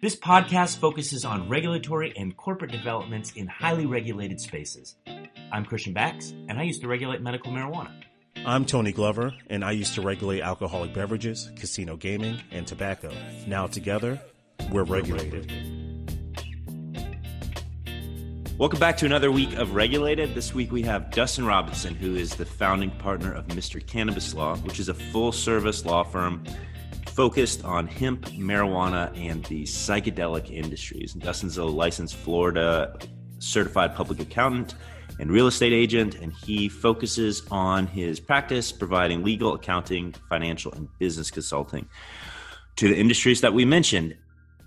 This podcast focuses on regulatory and corporate developments in highly regulated spaces. I'm Christian Bax, and I used to regulate medical marijuana. I'm Tony Glover, and I used to regulate alcoholic beverages, casino gaming, and tobacco. Now together, we're regulated. Welcome back to another week of Regulated. This week we have Dustin Robinson, who is the founding partner of Mr. Cannabis Law, which is a full service law firm focused on hemp, marijuana, and the psychedelic industries. Dustin's a licensed Florida certified public accountant and real estate agent, and he focuses on his practice providing legal, accounting, financial, and business consulting to the industries that we mentioned.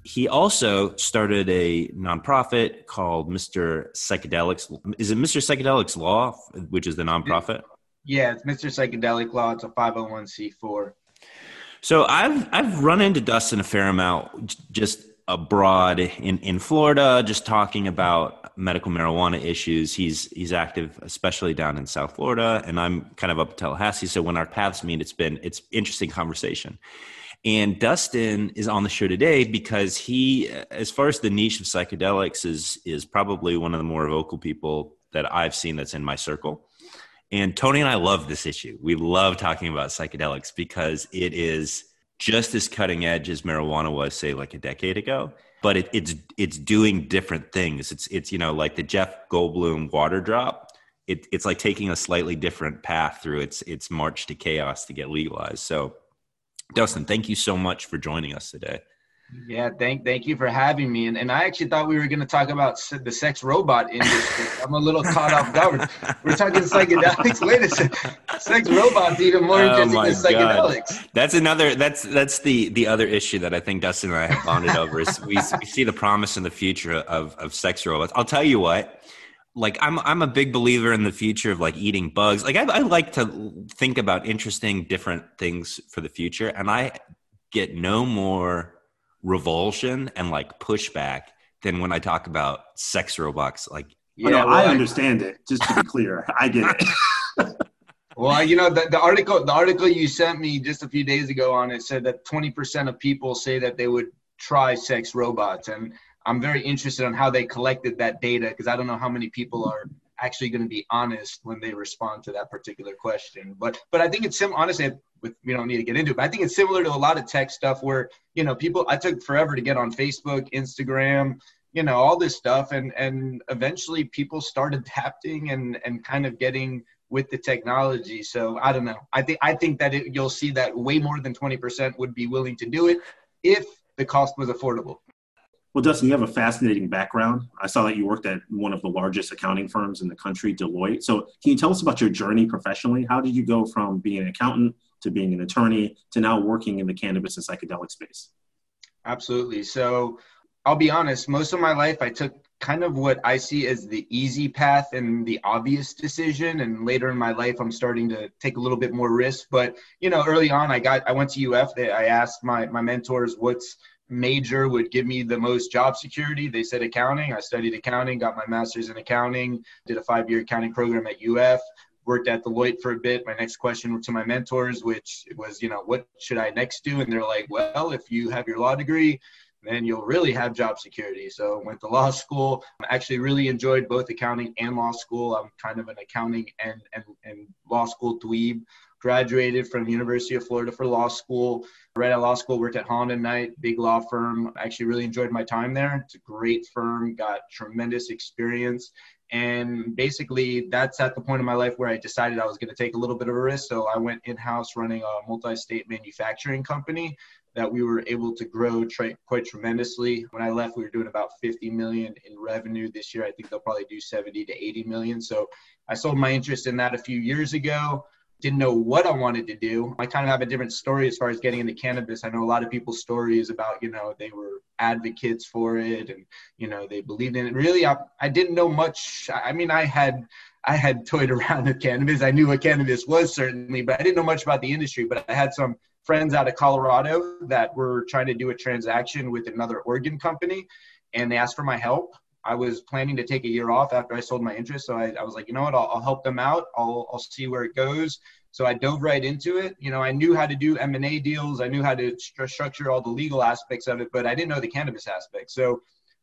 He also started a nonprofit called Mr. Psychedelics. Is it Mr. Psychedelics Law, which is the nonprofit? Yeah, it's Mr. Psychedelic Law. It's a 501c4. So I've I've run into Dustin a fair amount just abroad in in Florida, just talking about medical marijuana issues. He's he's active, especially down in South Florida, and I'm kind of up in Tallahassee. So when our paths meet, it's been it's interesting conversation. And Dustin is on the show today because he, as far as the niche of psychedelics, is is probably one of the more vocal people that I've seen that's in my circle. And Tony and I love this issue. We love talking about psychedelics because it is just as cutting edge as marijuana was, say, like a decade ago. But it, it's it's doing different things. It's it's you know like the Jeff Goldblum water drop. It, it's like taking a slightly different path through its its march to chaos to get legalized. So, Dustin, thank you so much for joining us today. Yeah, thank thank you for having me. And, and I actually thought we were going to talk about the sex robot industry. I'm a little caught off guard. We're talking psychedelics. Wait a second, sex robots even more oh interesting than psychedelics. God. That's another. That's that's the the other issue that I think Dustin and I have bonded over is we, we see the promise in the future of of sex robots. I'll tell you what. Like I'm, I'm a big believer in the future of like eating bugs. Like I, I like to think about interesting, different things for the future, and I get no more revulsion and like pushback than when I talk about sex robots. Like, yeah, oh, no, well, I understand it. Just to be clear, I get it. well, you know, the, the article the article you sent me just a few days ago on it said that 20% of people say that they would try sex robots, and I'm very interested on how they collected that data because I don't know how many people are actually going to be honest when they respond to that particular question. But but I think it's sim honestly with we don't need to get into it, but I think it's similar to a lot of tech stuff where, you know, people I took forever to get on Facebook, Instagram, you know, all this stuff and and eventually people start adapting and and kind of getting with the technology. So I don't know. I think I think that it, you'll see that way more than 20% would be willing to do it if the cost was affordable. Well, Dustin, you have a fascinating background. I saw that you worked at one of the largest accounting firms in the country, Deloitte. So, can you tell us about your journey professionally? How did you go from being an accountant to being an attorney to now working in the cannabis and psychedelic space? Absolutely. So, I'll be honest, most of my life I took kind of what I see as the easy path and the obvious decision. And later in my life, I'm starting to take a little bit more risk. But, you know, early on, I got, I went to UF. They, I asked my, my mentors, what's, major would give me the most job security. They said accounting. I studied accounting, got my master's in accounting, did a five year accounting program at UF, worked at Deloitte for a bit. My next question to my mentors, which was, you know, what should I next do? And they're like, well, if you have your law degree, then you'll really have job security. So went to law school. I actually really enjoyed both accounting and law school. I'm kind of an accounting and, and, and law school dweeb graduated from University of Florida for law school. Right at law school, worked at Holland and Knight, big law firm. Actually really enjoyed my time there. It's a great firm, got tremendous experience. And basically, that's at the point in my life where I decided I was going to take a little bit of a risk. So I went in house running a multi state manufacturing company that we were able to grow tra- quite tremendously. When I left, we were doing about 50 million in revenue. This year, I think they'll probably do 70 to 80 million. So I sold my interest in that a few years ago didn't know what I wanted to do. I kind of have a different story as far as getting into cannabis. I know a lot of people's stories about, you know, they were advocates for it and, you know, they believed in it. Really, I, I didn't know much. I mean, I had, I had toyed around with cannabis. I knew what cannabis was certainly, but I didn't know much about the industry. But I had some friends out of Colorado that were trying to do a transaction with another Oregon company and they asked for my help. I was planning to take a year off after I sold my interest. So I, I was like, you know what, I'll, I'll, help them out. I'll, I'll see where it goes. So I dove right into it. You know, I knew how to do M&A deals. I knew how to st- structure all the legal aspects of it, but I didn't know the cannabis aspect. So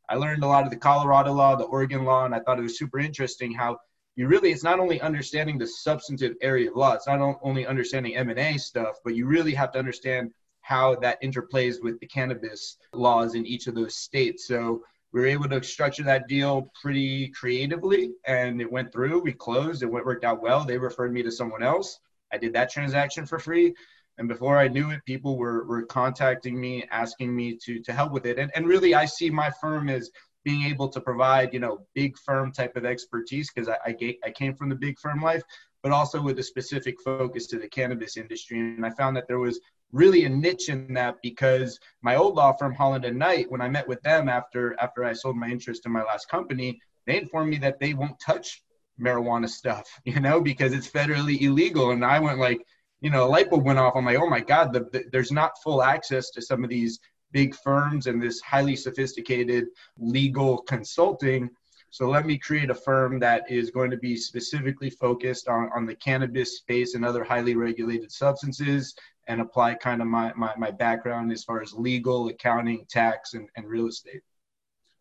I learned a lot of the Colorado law, the Oregon law, and I thought it was super interesting how you really it's not only understanding the substantive area of law, it's not only understanding M&A stuff, but you really have to understand how that interplays with the cannabis laws in each of those states. So we were able to structure that deal pretty creatively and it went through. We closed, it worked out well. They referred me to someone else. I did that transaction for free. And before I knew it, people were, were contacting me, asking me to, to help with it. And, and really, I see my firm as being able to provide, you know, big firm type of expertise because I, I, I came from the big firm life, but also with a specific focus to the cannabis industry. And I found that there was really a niche in that because my old law firm, Holland and Knight, when I met with them after after I sold my interest in my last company, they informed me that they won't touch marijuana stuff, you know, because it's federally illegal. And I went like, you know, a light bulb went off. I'm like, oh my God, the, the, there's not full access to some of these big firms and this highly sophisticated legal consulting. So let me create a firm that is going to be specifically focused on, on the cannabis space and other highly regulated substances and apply kind of my, my, my background as far as legal, accounting, tax, and, and real estate.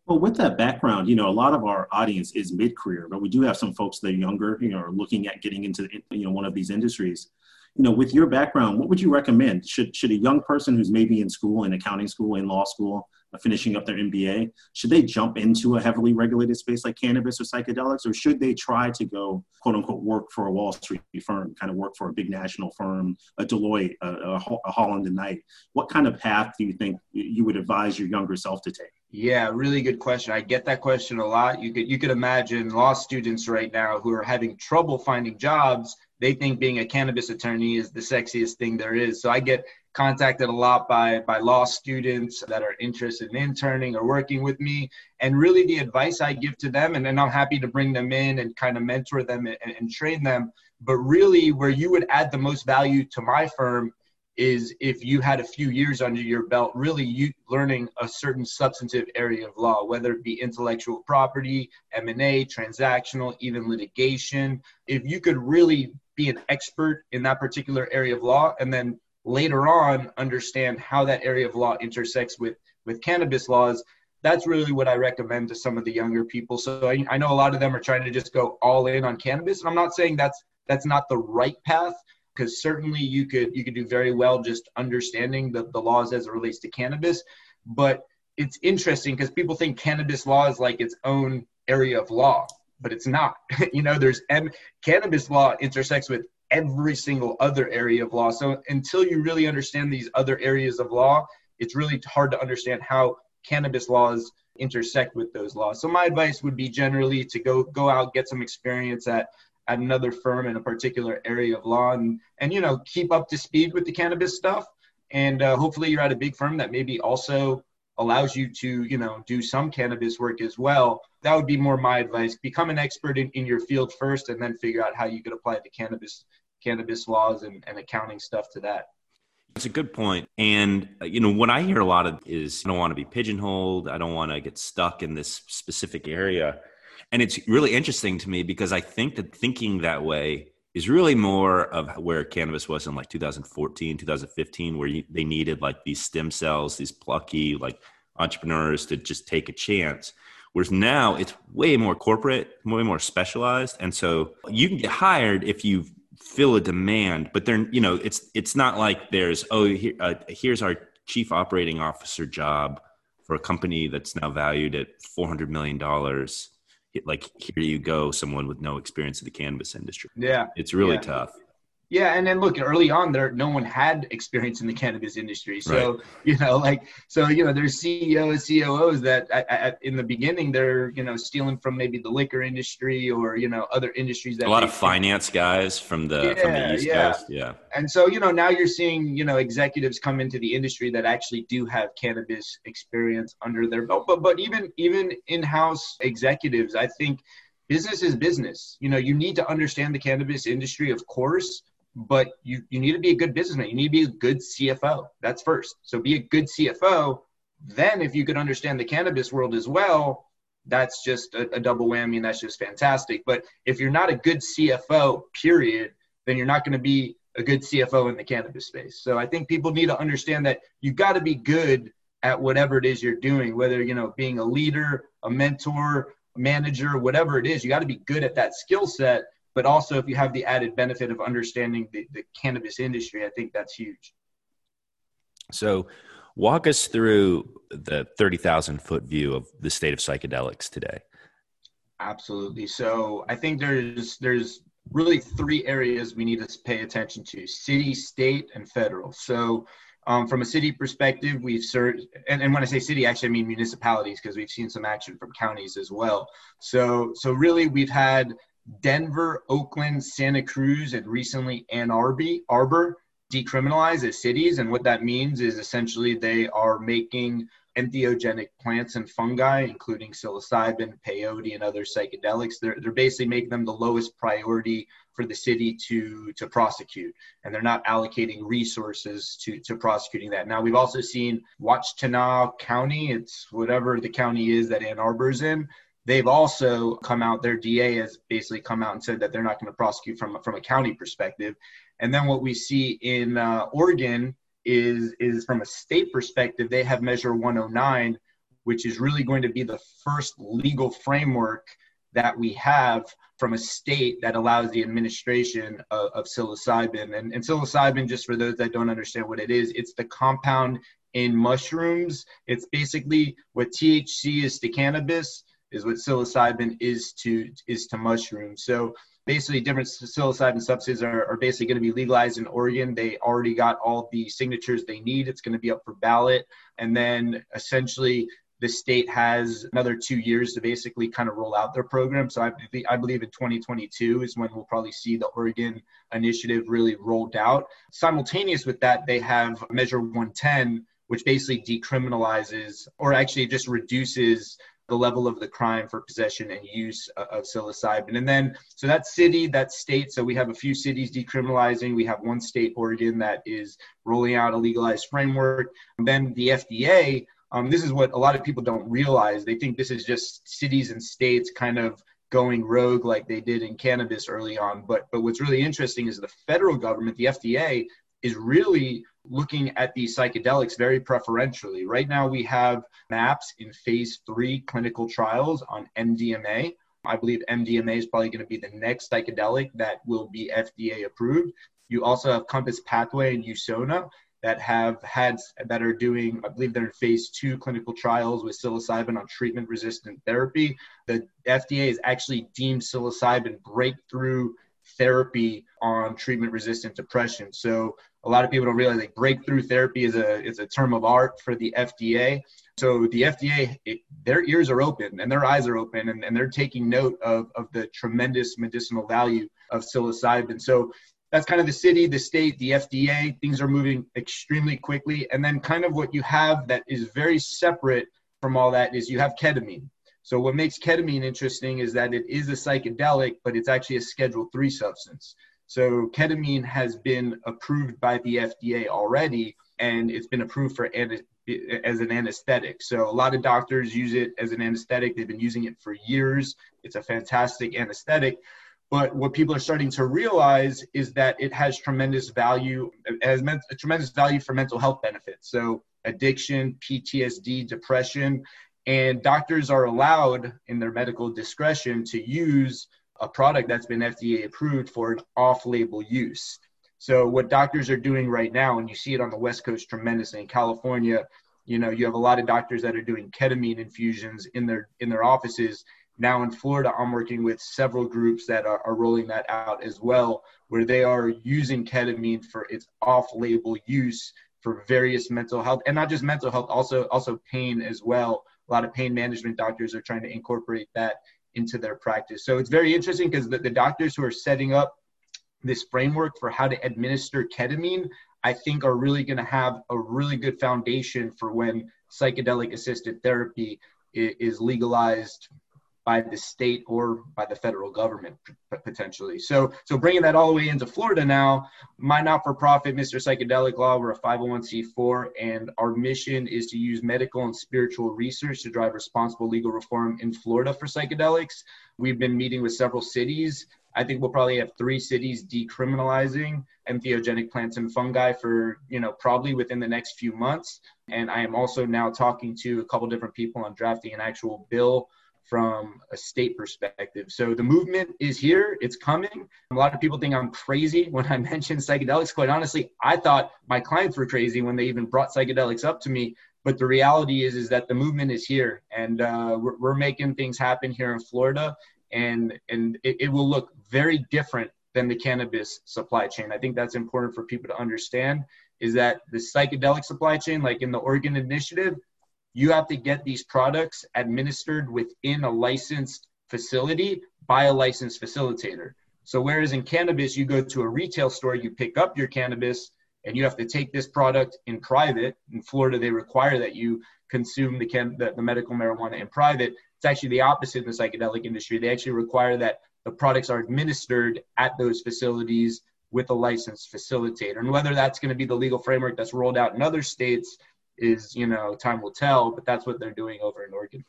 Well, with that background, you know, a lot of our audience is mid-career, but we do have some folks that are younger, you know, are looking at getting into, you know, one of these industries. You know, with your background, what would you recommend? Should should a young person who's maybe in school, in accounting school, in law school, finishing up their MBA, should they jump into a heavily regulated space like cannabis or psychedelics, or should they try to go quote unquote work for a Wall Street firm, kind of work for a big national firm, a Deloitte, a, a Holland and Knight? What kind of path do you think you would advise your younger self to take? Yeah, really good question. I get that question a lot. You could you could imagine law students right now who are having trouble finding jobs. They think being a cannabis attorney is the sexiest thing there is. So I get contacted a lot by by law students that are interested in interning or working with me. And really the advice I give to them, and then I'm happy to bring them in and kind of mentor them and, and train them. But really where you would add the most value to my firm is if you had a few years under your belt really you learning a certain substantive area of law whether it be intellectual property m&a transactional even litigation if you could really be an expert in that particular area of law and then later on understand how that area of law intersects with with cannabis laws that's really what i recommend to some of the younger people. So I, I know a lot of them are trying to just go all in on cannabis and i'm not saying that's that's not the right path because certainly you could you could do very well just understanding the, the laws as it relates to cannabis but it's interesting because people think cannabis law is like its own area of law but it's not. You know there's and cannabis law intersects with every single other area of law. So until you really understand these other areas of law it's really hard to understand how cannabis laws intersect with those laws. So my advice would be generally to go go out get some experience at at another firm in a particular area of law and, and you know keep up to speed with the cannabis stuff. And uh, hopefully you're at a big firm that maybe also allows you to you know do some cannabis work as well. That would be more my advice. Become an expert in, in your field first and then figure out how you could apply the cannabis cannabis laws and, and accounting stuff to that it's a good point. And, uh, you know, what I hear a lot of is I don't want to be pigeonholed. I don't want to get stuck in this specific area. And it's really interesting to me because I think that thinking that way is really more of where cannabis was in like 2014, 2015, where you, they needed like these stem cells, these plucky like entrepreneurs to just take a chance. Whereas now it's way more corporate, way more specialized, and so you can get hired if you fill a demand. But then you know it's it's not like there's oh here, uh, here's our chief operating officer job for a company that's now valued at 400 million dollars like here you go someone with no experience in the cannabis industry yeah it's really yeah. tough yeah, and then look, early on there, no one had experience in the cannabis industry. So right. you know, like, so you know, there's CEOs, COOs that at, at, in the beginning they're you know stealing from maybe the liquor industry or you know other industries. That a lot of finance guys from the yeah, from the East yeah. Coast, yeah. And so you know now you're seeing you know executives come into the industry that actually do have cannabis experience under their belt. But but even even in-house executives, I think business is business. You know, you need to understand the cannabis industry, of course but you, you need to be a good businessman. You need to be a good CFO. That's first. So be a good CFO. Then, if you could understand the cannabis world as well, that's just a, a double whammy and that's just fantastic. But if you're not a good CFO, period, then you're not going to be a good CFO in the cannabis space. So I think people need to understand that you've got to be good at whatever it is you're doing, whether you know being a leader, a mentor, manager, whatever it is, you got to be good at that skill set. But also, if you have the added benefit of understanding the, the cannabis industry, I think that's huge. So, walk us through the 30,000 foot view of the state of psychedelics today. Absolutely. So, I think there's there's really three areas we need to pay attention to: city, state, and federal. So, um, from a city perspective, we've served, and, and when I say city, actually I mean municipalities because we've seen some action from counties as well. So, so really, we've had Denver, Oakland, Santa Cruz, and recently Ann Arbor, decriminalized as cities. And what that means is essentially they are making entheogenic plants and fungi, including psilocybin, peyote, and other psychedelics. They're, they're basically making them the lowest priority for the city to, to prosecute. And they're not allocating resources to, to prosecuting that. Now, we've also seen Washtenaw County, it's whatever the county is that Ann Arbor's in. They've also come out, their DA has basically come out and said that they're not going to prosecute from, from a county perspective. And then what we see in uh, Oregon is is from a state perspective, they have Measure 109, which is really going to be the first legal framework that we have from a state that allows the administration of, of psilocybin. And, and psilocybin, just for those that don't understand what it is, it's the compound in mushrooms. It's basically what THC is to cannabis, is what psilocybin is to is to mushrooms. So basically different psilocybin substances are, are basically going to be legalized in Oregon. They already got all the signatures they need. It's going to be up for ballot. And then essentially the state has another two years to basically kind of roll out their program. So I, I believe in 2022 is when we'll probably see the Oregon initiative really rolled out. Simultaneous with that, they have Measure 110, which basically decriminalizes or actually just reduces the level of the crime for possession and use of psilocybin. And then, so that's city, that's state. So we have a few cities decriminalizing. We have one state, Oregon, that is rolling out a legalized framework. And then the FDA, um, this is what a lot of people don't realize. They think this is just cities and states kind of going rogue like they did in cannabis early on. But but what's really interesting is the federal government, the FDA, is really looking at these psychedelics very preferentially. Right now, we have MAPS in phase three clinical trials on MDMA. I believe MDMA is probably going to be the next psychedelic that will be FDA approved. You also have Compass Pathway and Usona that have had that are doing, I believe they're in phase two clinical trials with psilocybin on treatment resistant therapy. The FDA has actually deemed psilocybin breakthrough therapy on treatment resistant depression. So a lot of people don't realize like breakthrough therapy is a is a term of art for the FDA. So the FDA, it, their ears are open and their eyes are open, and, and they're taking note of of the tremendous medicinal value of psilocybin. So that's kind of the city, the state, the FDA. Things are moving extremely quickly, and then kind of what you have that is very separate from all that is you have ketamine. So what makes ketamine interesting is that it is a psychedelic, but it's actually a Schedule Three substance. So ketamine has been approved by the FDA already, and it's been approved for as an anesthetic. So a lot of doctors use it as an anesthetic. They've been using it for years. It's a fantastic anesthetic. But what people are starting to realize is that it has tremendous value, has a tremendous value for mental health benefits. So addiction, PTSD, depression, and doctors are allowed in their medical discretion to use a product that's been FDA approved for an off label use. So, what doctors are doing right now, and you see it on the West Coast tremendously in California, you know, you have a lot of doctors that are doing ketamine infusions in their in their offices. Now in Florida, I'm working with several groups that are, are rolling that out as well, where they are using ketamine for its off-label use for various mental health and not just mental health, also also pain as well. A lot of pain management doctors are trying to incorporate that into their practice. So it's very interesting because the, the doctors who are setting up this framework for how to administer ketamine, I think are really going to have a really good foundation for when psychedelic assisted therapy is legalized by the state or by the federal government potentially. So, so bringing that all the way into Florida now, my not-for-profit, Mr. Psychedelic Law, we're a 501c4, and our mission is to use medical and spiritual research to drive responsible legal reform in Florida for psychedelics. We've been meeting with several cities I think we'll probably have three cities decriminalizing entheogenic plants and fungi for, you know, probably within the next few months. And I am also now talking to a couple different people on drafting an actual bill from a state perspective. So the movement is here, it's coming. A lot of people think I'm crazy when I mention psychedelics. Quite honestly, I thought my clients were crazy when they even brought psychedelics up to me. But the reality is, is that the movement is here, and uh, we're, we're, making things happen here in Florida, and and it, it will look very different than the cannabis supply chain. I think that's important for people to understand. Is that the psychedelic supply chain, like in the Oregon Initiative, you have to get these products administered within a licensed facility by a licensed facilitator. So whereas in cannabis, you go to a retail store, you pick up your cannabis, and you have to take this product in private. In Florida, they require that you consume the, can- the, the medical marijuana in private. It's actually the opposite in the psychedelic industry. They actually require that the products are administered at those facilities with a licensed facilitator. And whether that's going to be the legal framework that's rolled out in other states is, you know, time will tell, but that's what they're doing over in Oregon.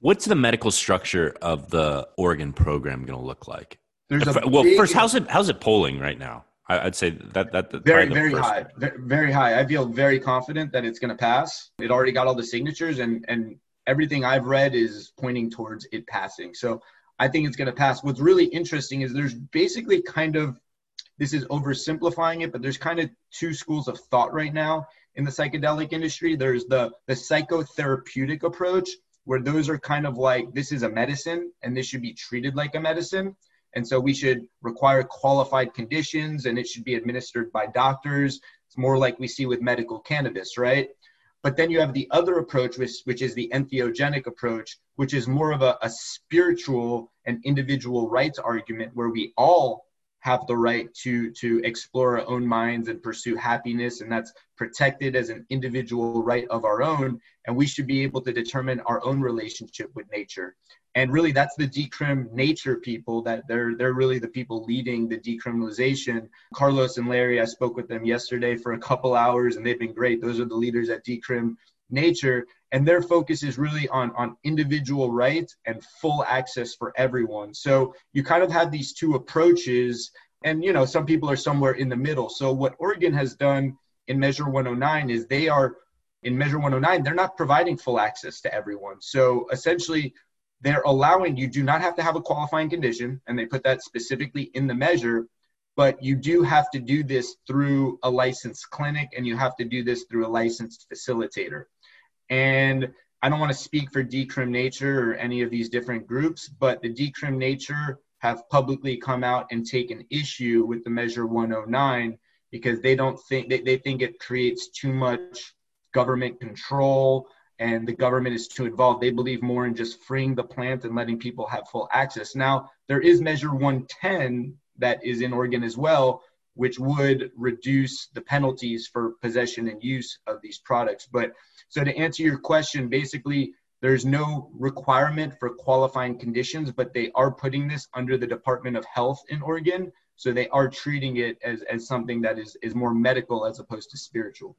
What's the medical structure of the Oregon program going to look like? There's a well, big, first, how's it how's it polling right now? I'd say that that, that very very high, very high. I feel very confident that it's going to pass. It already got all the signatures, and and everything I've read is pointing towards it passing. So I think it's going to pass. What's really interesting is there's basically kind of this is oversimplifying it, but there's kind of two schools of thought right now in the psychedelic industry. There's the the psychotherapeutic approach, where those are kind of like this is a medicine and this should be treated like a medicine. And so we should require qualified conditions and it should be administered by doctors. It's more like we see with medical cannabis, right? But then you have the other approach, which, which is the entheogenic approach, which is more of a, a spiritual and individual rights argument where we all have the right to to explore our own minds and pursue happiness and that's protected as an individual right of our own and we should be able to determine our own relationship with nature. And really that's the decrim nature people that they're they're really the people leading the decriminalization. Carlos and larry i spoke with them yesterday for a couple hours and they've been great. Those are the leaders at decrim nature and their focus is really on on individual rights and full access for everyone. So you kind of have these two approaches and you know some people are somewhere in the middle. So what oregon has done in measure 109 is they are in measure 109 they're not providing full access to everyone. So essentially they're allowing you do not have to have a qualifying condition and they put that specifically in the measure but you do have to do this through a licensed clinic and you have to do this through a licensed facilitator. And I don't want to speak for Decrim Nature or any of these different groups, but the Decrim Nature have publicly come out and taken issue with the Measure 109 because they don't think they, they think it creates too much government control and the government is too involved. They believe more in just freeing the plant and letting people have full access. Now, there is Measure 110 that is in Oregon as well, which would reduce the penalties for possession and use of these products. But so to answer your question, basically, there's no requirement for qualifying conditions, but they are putting this under the Department of Health in Oregon. So they are treating it as, as something that is, is more medical as opposed to spiritual.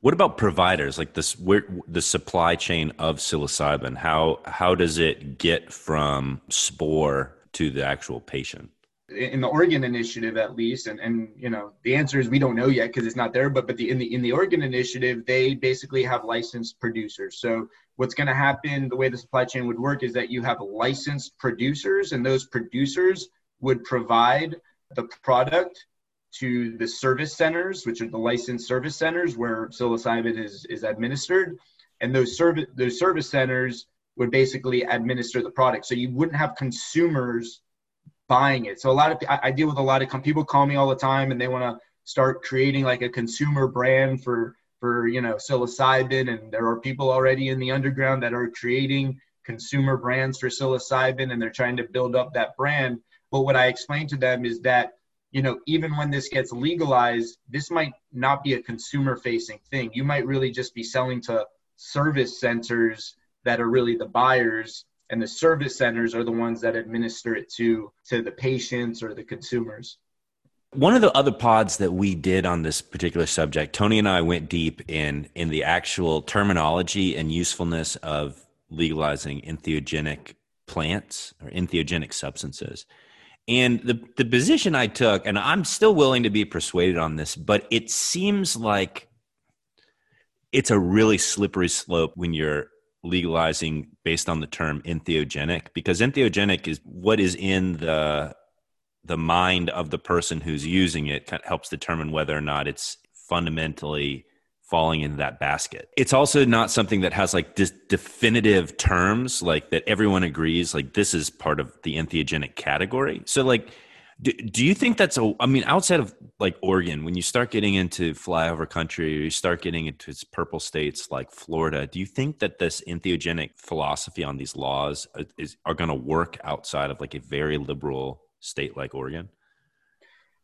What about providers like this? Where the supply chain of psilocybin? How how does it get from spore to the actual patient? In the Oregon initiative at least, and, and you know the answer is we don't know yet because it's not there. But but the in the in the Oregon initiative, they basically have licensed producers. So what's going to happen, the way the supply chain would work, is that you have licensed producers, and those producers would provide the product to the service centers, which are the licensed service centers where psilocybin is is administered, and those service those service centers would basically administer the product. So you wouldn't have consumers buying it. So a lot of I, I deal with a lot of people call me all the time and they want to start creating like a consumer brand for for you know psilocybin and there are people already in the underground that are creating consumer brands for psilocybin and they're trying to build up that brand. But what i explain to them is that you know even when this gets legalized this might not be a consumer facing thing. You might really just be selling to service centers that are really the buyers and the service centers are the ones that administer it to to the patients or the consumers. One of the other pods that we did on this particular subject tony and i went deep in in the actual terminology and usefulness of legalizing entheogenic plants or entheogenic substances. And the, the position I took, and I'm still willing to be persuaded on this, but it seems like it's a really slippery slope when you're legalizing based on the term entheogenic because entheogenic is what is in the the mind of the person who's using it helps determine whether or not it's fundamentally falling into that basket. It's also not something that has like dis- definitive terms like that everyone agrees like this is part of the entheogenic category. So like do, do you think that's a i mean outside of like oregon when you start getting into flyover country you start getting into its purple states like florida do you think that this entheogenic philosophy on these laws uh, is, are going to work outside of like a very liberal state like oregon?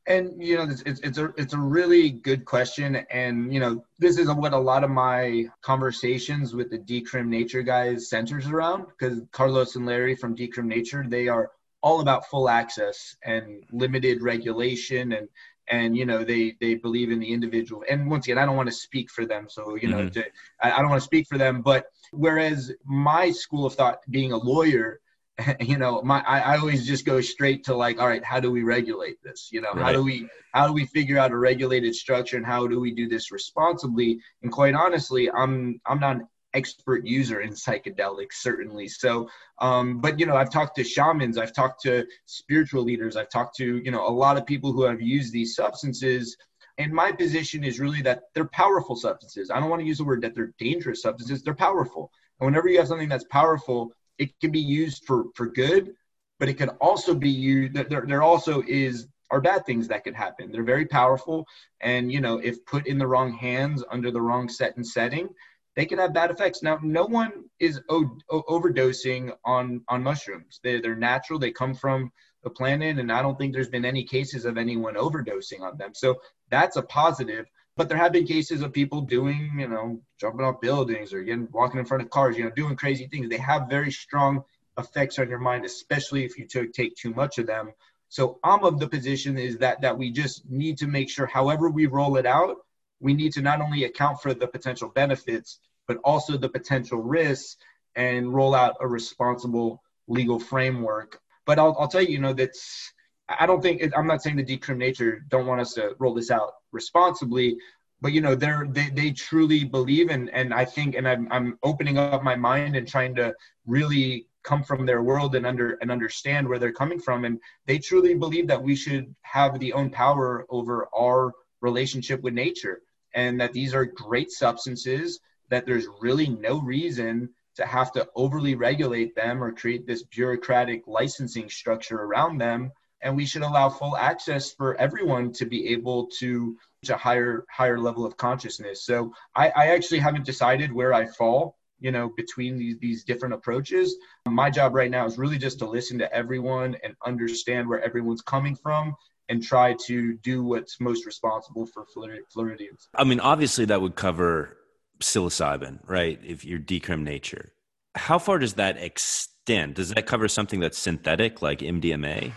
And you know it's, it's, it's a it's a really good question. And you know this is what a lot of my conversations with the decrim nature guys centers around because carlos and larry from decrim nature they are all about full access and limited regulation and and you know they they believe in the individual and once again i don't want to speak for them so you know mm-hmm. to, I, don't want to speak for them but whereas my school of thought being a lawyer you know my I, I, always just go straight to like all right how do we regulate this you know right. how do we how do we figure out a regulated structure and how do we do this responsibly and quite honestly i'm i'm not expert user in psychedelics certainly. So um, but you know i've talked to shamans i've talked to spiritual leaders i've talked to you know a lot of people who have used these substances. And my position is really that they're powerful substances. I don't want to use the word that they're dangerous substances they're powerful. And whenever you have something that's powerful it can be used for for good but it can also be used there, there also is are bad things that could happen. They're very powerful and you know if put in the wrong hands under the wrong set and setting they can have bad effects. Now, no one is o- overdosing on on mushrooms. They, they're natural. They come from the planet, and I don't think there's been any cases of anyone overdosing on them. So that's a positive. But there have been cases of people doing, you know, jumping off buildings or getting walking in front of cars, you know, doing crazy things. They have very strong effects on your mind, especially if you to take too much of them. So I'm of the position is that that we just need to make sure, however we roll it out, we need to not only account for the potential benefits, but also the potential risks and roll out a responsible legal framework. But I'll, I'll tell you, you know, that's, I don't think, I'm not saying the decrim nature don't want us to roll this out responsibly, but you know, they're, they, they truly believe and, and I think, and I'm, I'm opening up my mind and trying to really come from their world and under and understand where they're coming from and they truly believe that we should have the own power over our relationship with nature and that these are great substances that there's really no reason to have to overly regulate them or create this bureaucratic licensing structure around them. And we should allow full access for everyone to be able to to higher higher level of consciousness. So I, I actually haven't decided where i fall you know between these these different approaches. My job right now is really just to listen to everyone and understand where everyone's coming from and try to do what's most responsible for Floridians. I mean, obviously, that would cover psilocybin, right? If you're decrim nature, how far does that extend? Does that cover something that's synthetic, like MDMA?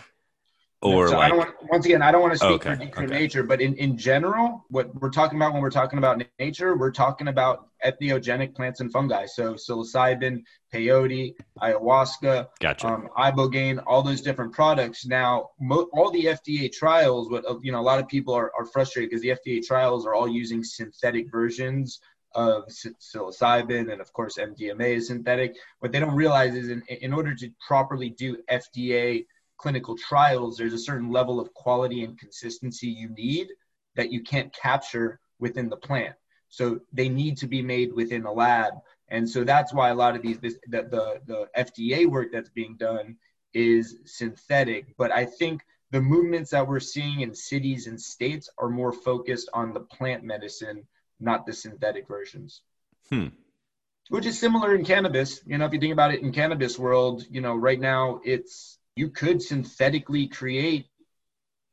Or so like, I don't want, once again, I don't want to speak okay, for decrim okay. nature, but in, in general, what we're talking about when we're talking about nature, we're talking about entheogenic plants and fungi. So psilocybin, peyote, ayahuasca, gotcha. um, ibogaine, all those different products. Now, mo- all the FDA trials, what you know, a lot of people are, are frustrated because the FDA trials are all using synthetic versions of psilocybin and of course MDMA is synthetic. What they don't realize is in, in order to properly do FDA clinical trials, there's a certain level of quality and consistency you need that you can't capture within the plant. So they need to be made within a lab. And so that's why a lot of these, the, the, the FDA work that's being done is synthetic. But I think the movements that we're seeing in cities and states are more focused on the plant medicine, not the synthetic versions. Hmm. Which is similar in cannabis. You know, if you think about it in cannabis world, you know, right now it's you could synthetically create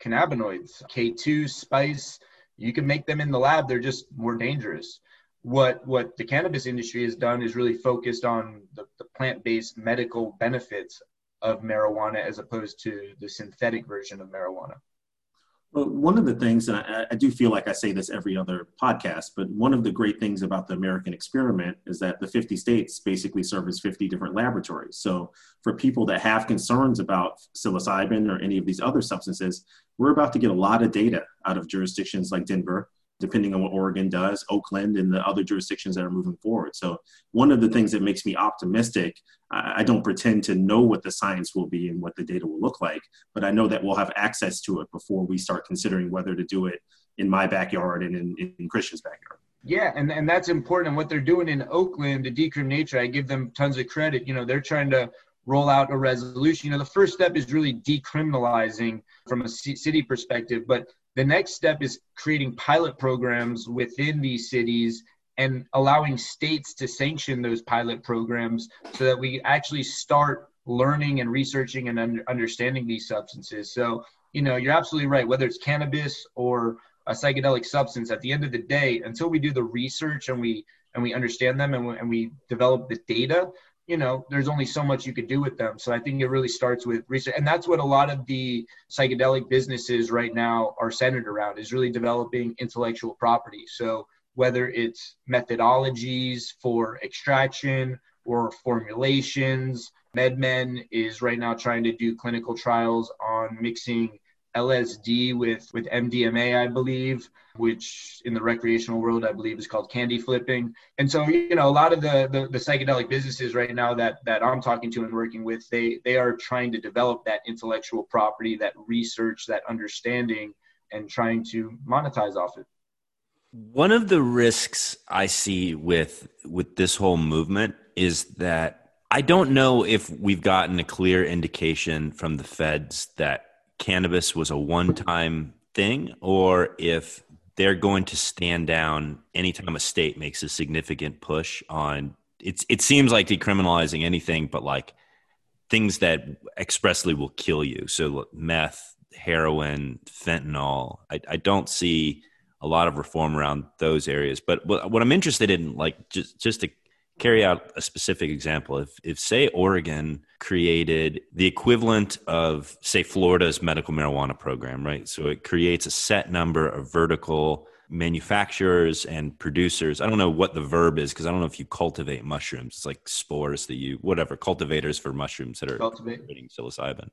cannabinoids, K2, spice. You can make them in the lab. They're just more dangerous. What what the cannabis industry has done is really focused on the, the plant-based medical benefits of marijuana as opposed to the synthetic version of marijuana. Well, one of the things, and I, I, do feel like I say this every other podcast, but one of the great things about the American experiment is that the 50 states basically serve as 50 different laboratories. So for people that have concerns about psilocybin or any of these other substances, we're about to get a lot of data out of jurisdictions like Denver, depending on what Oregon does, Oakland, and the other jurisdictions that are moving forward. So, one of the things that makes me optimistic, I don't pretend to know what the science will be and what the data will look like, but I know that we'll have access to it before we start considering whether to do it in my backyard and in, in Christian's backyard. Yeah, and, and that's important. And what they're doing in Oakland, the Decrim Nature, I give them tons of credit. You know, they're trying to roll out a resolution. You know, the first step is really decriminalizing from a city perspective, but the next step is creating pilot programs within these cities and allowing states to sanction those pilot programs so that we actually start learning and researching and under, understanding these substances. So, you know, you're absolutely right. Whether it's cannabis or a psychedelic substance, at the end of the day, until we do the research and we and we understand them and we, and we develop the data, you know, there's only so much you could do with them. So I think it really starts with research. And that's what a lot of the psychedelic businesses right now are centered around is really developing intellectual property. So whether it's methodologies for extraction or formulations, MindMed is right now trying to do clinical trials on mixing LSD with with MDMA, I believe, which in the recreational world I believe is called candy flipping. And so you know a lot of the, the the, psychedelic businesses right now that that I'm talking to and working with, they they are trying to develop that intellectual property, that research, that understanding, and trying to monetize off it. One of the risks I see with with this whole movement is that I don't know if we've gotten a clear indication from the feds that cannabis was a one time thing or if they're going to stand down anytime a state makes a significant push on it's it seems like decriminalizing anything but like things that expressly will kill you. So meth heroin fentanyl i, I don't see a lot of reform around those areas. But what, what i'm interested in like just just to carry out a specific example. If if say oregon created the equivalent of say florida's medical marijuana program right? So it creates a set number of vertical manufacturers and producers. I don't know what the verb is because i don't know if you cultivate mushrooms. It's like spores that you whatever cultivators for mushrooms that are cultivating psilocybin.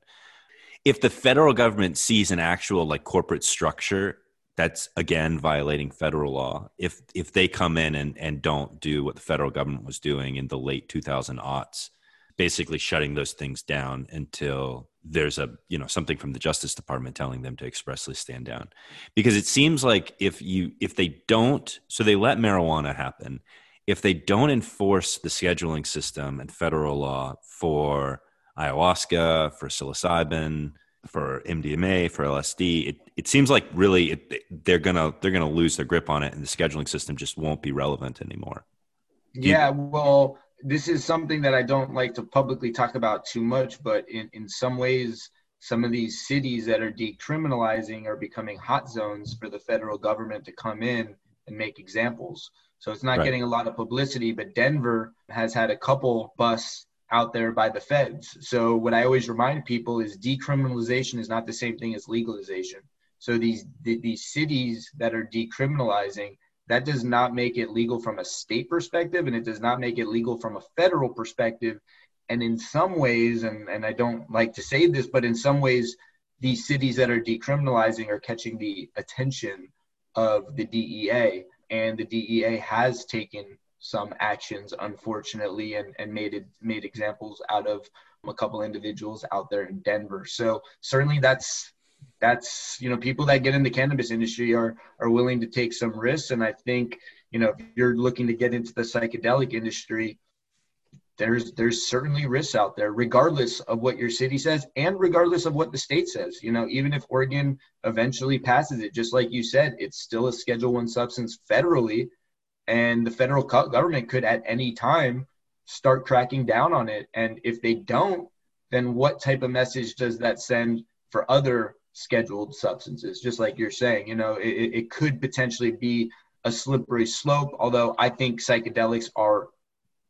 If the federal government sees an actual like corporate structure that's again violating federal law. If if they come in and and don't do what the federal government was doing in the late 2000 aughts basically shutting those things down until there's a you know something from the justice department telling them to expressly stand down. Because it seems like if you if they don't so they let marijuana happen. If they don't enforce the scheduling system and federal law for ayahuasca for psilocybin for MDMA, for LSD, it, it seems like really it, they're gonna they're gonna lose their grip on it, and the scheduling system just won't be relevant anymore. yeah, well, this is something that I don't like to publicly talk about too much, but in in some ways, some of these cities that are decriminalizing are becoming hot zones for the federal government to come in and make examples. So it's not right. getting a lot of publicity, but Denver has had a couple busts out there by the feds. So what I always remind people is decriminalization is not the same thing as legalization. So these these cities that are decriminalizing, that does not make it legal from a state perspective, and it does not make it legal from a federal perspective. And in some ways, and, and I don't like to say this, but in some ways, these cities that are decriminalizing are catching the attention of the DEA, and the DEA has taken some actions, unfortunately, and, and made it, made examples out of a couple individuals out there in Denver. So certainly that's that's you know people that get in the cannabis industry are are willing to take some risks, and I think you know if you're looking to get into the psychedelic industry, there's there's certainly risks out there, regardless of what your city says and regardless of what the state says. You know, even if Oregon eventually passes it, just like you said, it's still a Schedule One substance federally and the federal government could at any time start cracking down on it and if they don't then what type of message does that send for other scheduled substances just like you're saying you know it, it could potentially be a slippery slope although i think psychedelics are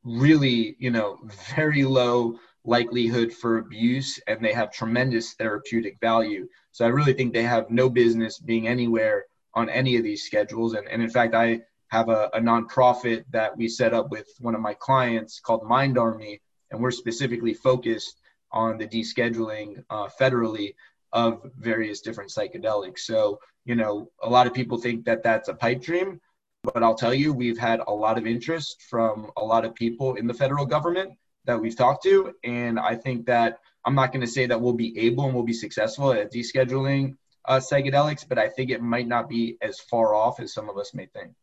really you know very low likelihood for abuse and they have tremendous therapeutic value. So I really think they have no business being anywhere on any of these schedules. And, and in fact, I have a, a nonprofit that we set up with one of my clients called Mind Army, and we're specifically focused on the descheduling uh, federally of various different psychedelics. So, you know, a lot of people think that that's a pipe dream, but I'll tell you, we've had a lot of interest from a lot of people in the federal government that we've talked to. And I think that I'm not going to say that we'll be able and we'll be successful at descheduling uh, psychedelics, but I think it might not be as far off as some of us may think.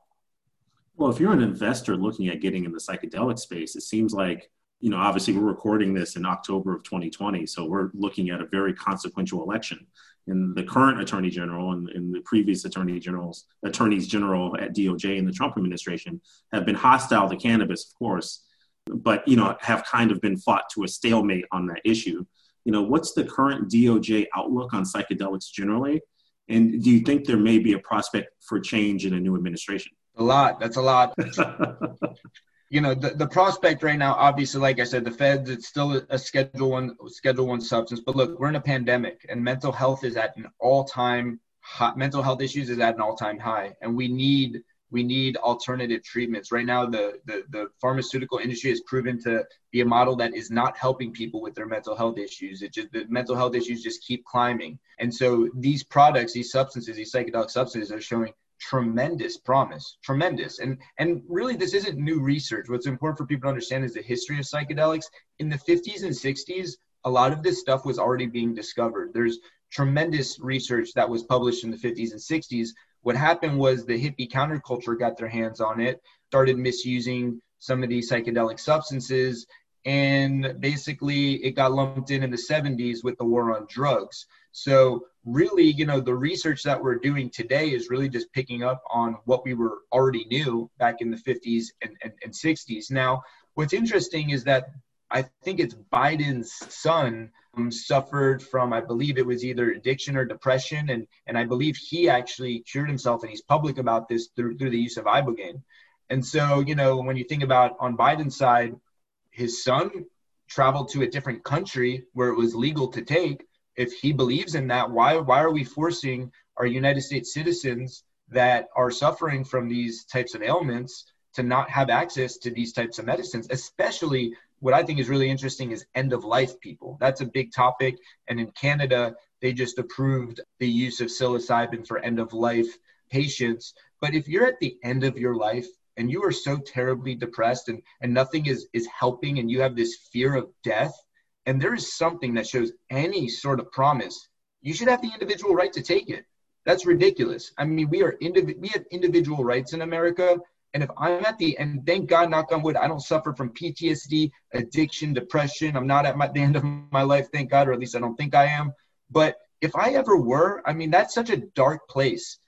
Well, if you're an investor looking at getting in the psychedelic space, it seems like, you know, obviously we're recording this in October of 2020. So we're looking at a very consequential election. And the current attorney general and, and the previous attorney generals, attorneys general at DOJ and the Trump administration have been hostile to cannabis, of course but you know have kind of been fought to a stalemate on that issue you know what's the current doj outlook on psychedelics generally and do you think there may be a prospect for change in a new administration a lot that's a lot you know the, the prospect right now obviously like i said the feds it's still a, schedule one schedule one substance but look we're in a pandemic and mental health is at an all-time high mental health issues is at an all-time high and we need we need alternative treatments. Right now, the, the, the, pharmaceutical industry has proven to be a model that is not helping people with their mental health issues. It just the mental health issues just keep climbing. And so these products, these substances, these psychedelic substances are showing tremendous promise, tremendous. And and really this isn't new research. What's important for people to understand is the history of psychedelics. In the 50s and 60s, a lot of this stuff was already being discovered. There's tremendous research that was published in the 50s and 60s what happened was the hippie counterculture got their hands on it, started misusing some of these psychedelic substances, and basically it got lumped in in the 70s with the war on drugs. So really, you know, the research that we're doing today is really just picking up on what we were already knew back in the 50s and, and, and 60s. Now, what's interesting is that I think it's Biden's son um, suffered from, I believe it was either addiction or depression, and and I believe he actually cured himself, and he's public about this through through the use of ibogaine. And so, you know, when you think about on Biden's side, his son traveled to a different country where it was legal to take. If he believes in that, why why are we forcing our United States citizens that are suffering from these types of ailments to not have access to these types of medicines, especially what I think is really interesting is end of life people. That's a big topic. And in Canada, they just approved the use of psilocybin for end of life patients. But if you're at the end of your life and you are so terribly depressed and, and nothing is, is helping and you have this fear of death, and there is something that shows any sort of promise, you should have the individual right to take it. That's ridiculous. I mean, we are indiv- we have individual rights in America, and if I'm at the end, thank God, knock on wood, I don't suffer from PTSD, addiction, depression. I'm not at my, the end of my life, thank God, or at least I don't think I am. But if I ever were, I mean, that's such a dark place.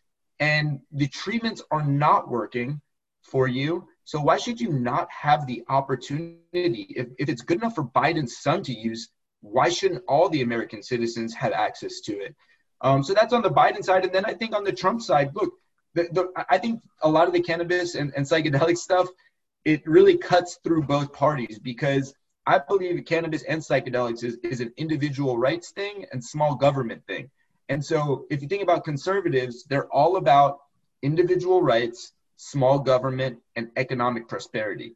And the treatments are not working for you. So why should you not have the opportunity? If, if it's good enough for Biden's son to use, why shouldn't all the American citizens have access to it? Um, so that's on the Biden side. And then I think on the Trump side, look, the, the, I think a lot of the cannabis and, and psychedelic stuff, it really cuts through both parties because I believe cannabis and psychedelics is, is an individual rights thing and small government thing. And so if you think about conservatives, they're all about individual rights, small government, and economic prosperity.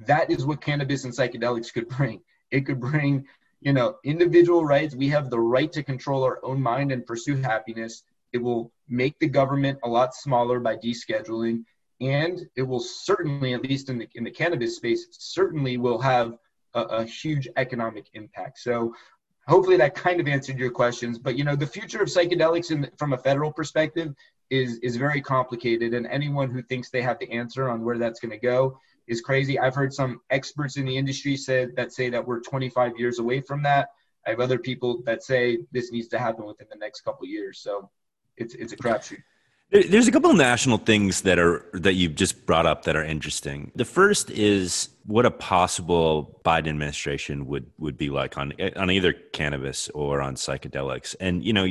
That is what cannabis and psychedelics could bring. It could bring, you know, individual rights. We have the right to control our own mind and pursue happiness. It will make the government a lot smaller by descheduling, and it will certainly, at least in the in the cannabis space, certainly will have a, a huge economic impact. So hopefully that kind of answered your questions. But you know, the future of psychedelics in, from a federal perspective is is very complicated, and anyone who thinks they have the answer on where that's going to go is crazy. I've heard some experts in the industry said that say that we're 25 years away from that. I have other people that say this needs to happen within the next couple years. So it's it's a crapshoot. There's a couple of national things that are that you've just brought up that are interesting. The first is what a possible Biden administration would would be like on on either cannabis or on psychedelics. And you know,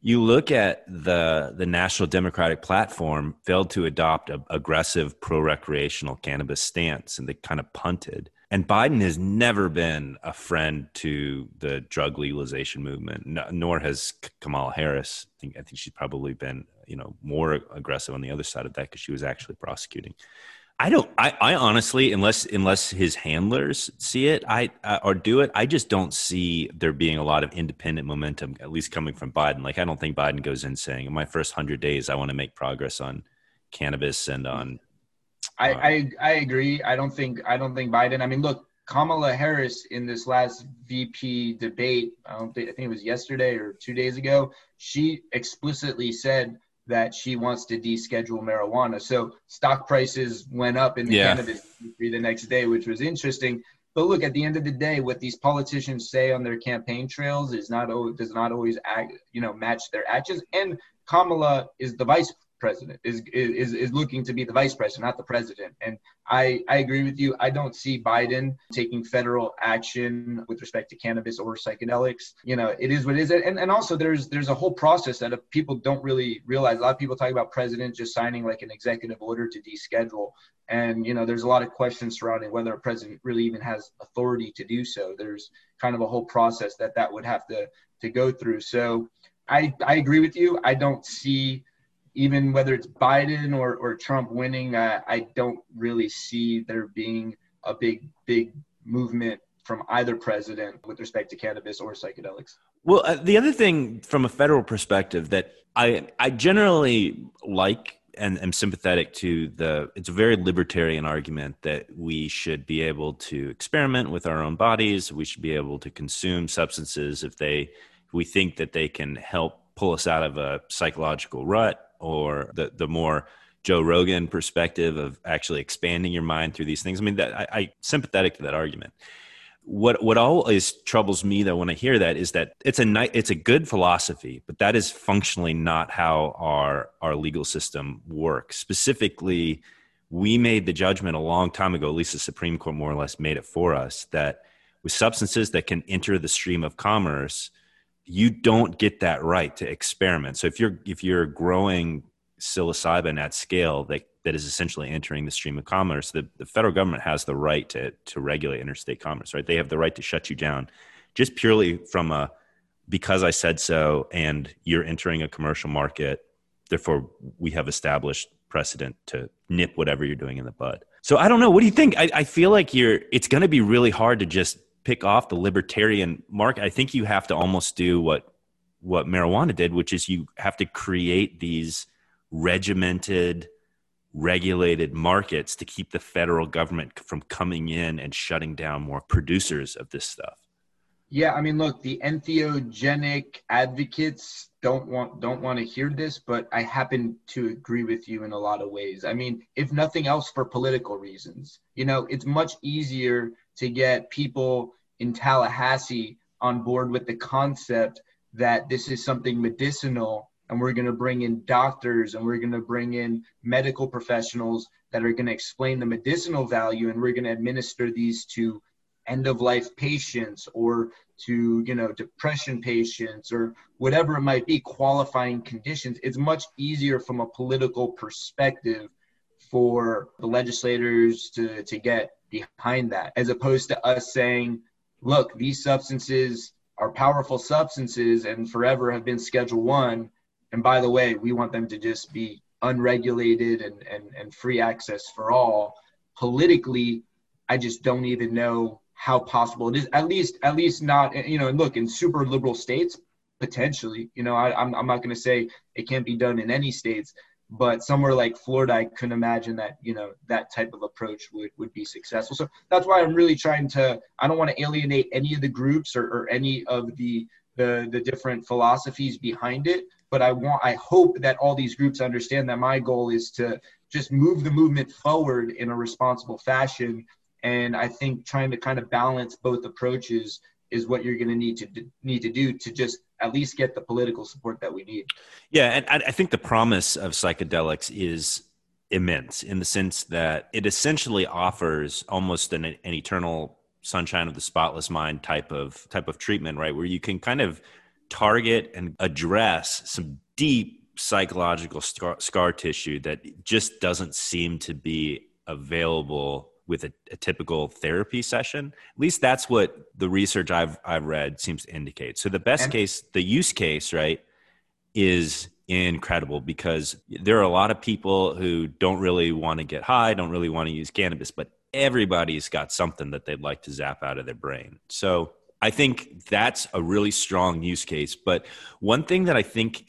you look at the the National Democratic platform failed to adopt a aggressive pro recreational cannabis stance, and they kind of punted. And Biden has never been a friend to the drug legalization movement, nor has Kamala Harris. I think, I think she's probably been, you know, more aggressive on the other side of that because she was actually prosecuting. I don't. I, I honestly, unless unless his handlers see it, I uh, or do it, I just don't see there being a lot of independent momentum, at least coming from Biden. Like I don't think Biden goes in saying, "In my first hundred days, I want to make progress on cannabis and on." I, uh, I I agree. I don't think I don't think Biden. I mean, look, Kamala Harris in this last VP debate. I don't think I think it was yesterday or two days ago. She explicitly said that she wants to deschedule marijuana. So stock prices went up in the yeah. cannabis industry the next day, which was interesting. But look, at the end of the day, what these politicians say on their campaign trails is not does not always act, you know, match their actions. And Kamala is the vice president is is is looking to be the vice president, not the president. And I I agree with you. I don't see Biden taking federal action with respect to cannabis or psychedelics. You know, it is what it is. And and also there's there's a whole process that people don't really realize. A lot of people talk about president just signing like an executive order to deschedule. And you know, there's a lot of questions surrounding whether a president really even has authority to do so. There's kind of a whole process that that would have to to go through. So I, I agree with you. I don't see even whether it's Biden or, or Trump winning, I, I don't really see there being a big, big movement from either president with respect to cannabis or psychedelics. Well, uh, the other thing from a federal perspective that I I generally like and am sympathetic to the it's a very libertarian argument that we should be able to experiment with our own bodies, we should be able to consume substances if they if we think that they can help pull us out of a psychological rut or the the more Joe Rogan perspective of actually expanding your mind through these things. I mean, that I, I sympathetic to that argument. What what always troubles me though when I hear that is that it's a night it's a good philosophy, but that is functionally not how our our legal system works. Specifically, we made the judgment a long time ago, at least the Supreme Court more or less made it for us, that with substances that can enter the stream of commerce, you don't get that right to experiment. So if you're if you're growing psilocybin at scale that that is essentially entering the stream of commerce, the, the federal government has the right to to regulate interstate commerce, right? They have the right to shut you down just purely from a because I said so and you're entering a commercial market, therefore we have established precedent to nip whatever you're doing in the bud. So I don't know. What do you think? I, I feel like you're it's gonna be really hard to just pick off the libertarian market. I think you have to almost do what what marijuana did, which is you have to create these regimented, regulated markets to keep the federal government from coming in and shutting down more producers of this stuff. Yeah, I mean, look, the entheogenic advocates don't want don't want to hear this, but I happen to agree with you in a lot of ways. I mean, if nothing else, for political reasons. You know, it's much easier to get people in Tallahassee on board with the concept that this is something medicinal and we're going to bring in doctors and we're going to bring in medical professionals that are going to explain the medicinal value and we're going to administer these to end of life patients or to you know depression patients or whatever it might be qualifying conditions. It's much easier from a political perspective for the legislators to to get behind that as opposed to us saying look, these substances are powerful substances and forever have been Schedule One. And by the way, we want them to just be unregulated and, and, and free access for all. Politically, I just don't even know how possible it is. At least, at least not, you know, and look, in super liberal states, potentially, you know, I, I'm, I'm not going to say it can't be done in any states, but somewhere like Florida, I couldn't imagine that you know that type of approach would would be successful. So that's why I'm really trying to. I don't want to alienate any of the groups or, or any of the the the different philosophies behind it. But I want, I hope that all these groups understand that my goal is to just move the movement forward in a responsible fashion. And I think trying to kind of balance both approaches is what you're going to need to need to do to just at least get the political support that we need. Yeah, and I think the promise of psychedelics is immense in the sense that it essentially offers almost an, an eternal sunshine of the spotless mind type of type of treatment, right? Where you can kind of target and address some deep psychological scar, scar tissue that just doesn't seem to be available with a, a, typical therapy session. At least that's what the research I've I've read seems to indicate. So the best and- case, the use case, right, is incredible because there are a lot of people who don't really want to get high, don't really want to use cannabis, but everybody's got something that they'd like to zap out of their brain. So I think that's a really strong use case. But one thing that I think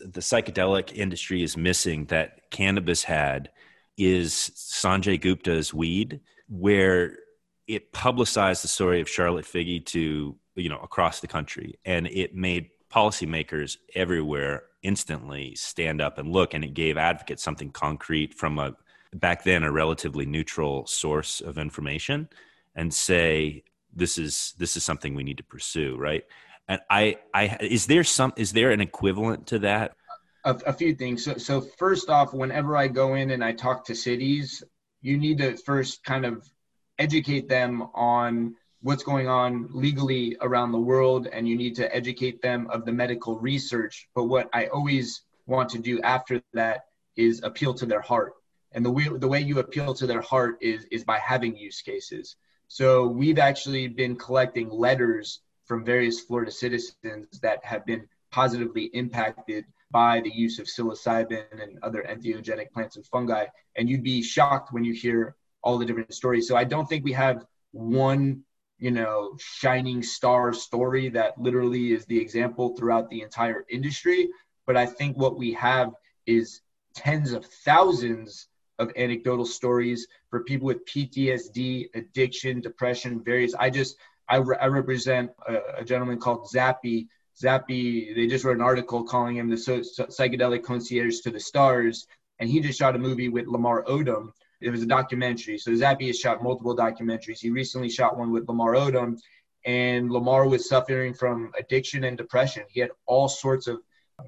the psychedelic industry is missing that cannabis had is Sanjay Gupta's weed, where it publicized the story of Charlotte Figi to you know across the country, and it made policymakers everywhere instantly stand up and look, and it gave advocates something concrete from a back then a relatively neutral source of information, and say this is this is something we need to pursue, right? And I, I is there some is there an equivalent to that? A, a few things. So, so first off, whenever I go in and I talk to cities, you need to first kind of educate them on what's going on legally around the world and you need to educate them of the medical research. But what i always want to do after that is appeal to their heart. And the way the way you appeal to their heart is is by having use cases. So we've actually been collecting letters from various florida citizens that have been positively impacted by the use of psilocybin and other entheogenic plants and fungi. And you'd be shocked when you hear all the different stories. So I don't think we have one, you know, shining star story that literally is the example throughout the entire industry. But I think what we have is tens of thousands of anecdotal stories for people with PTSD, addiction, depression, various. I just, I, re- I represent a, a, gentleman called Zappy Zappy, they just wrote an article calling him the psychedelic concierge to the stars, and he just shot a movie with Lamar Odom. It was a documentary. So Zappy has shot multiple documentaries. He recently shot one with Lamar Odom, and Lamar was suffering from addiction and depression. He had all sorts of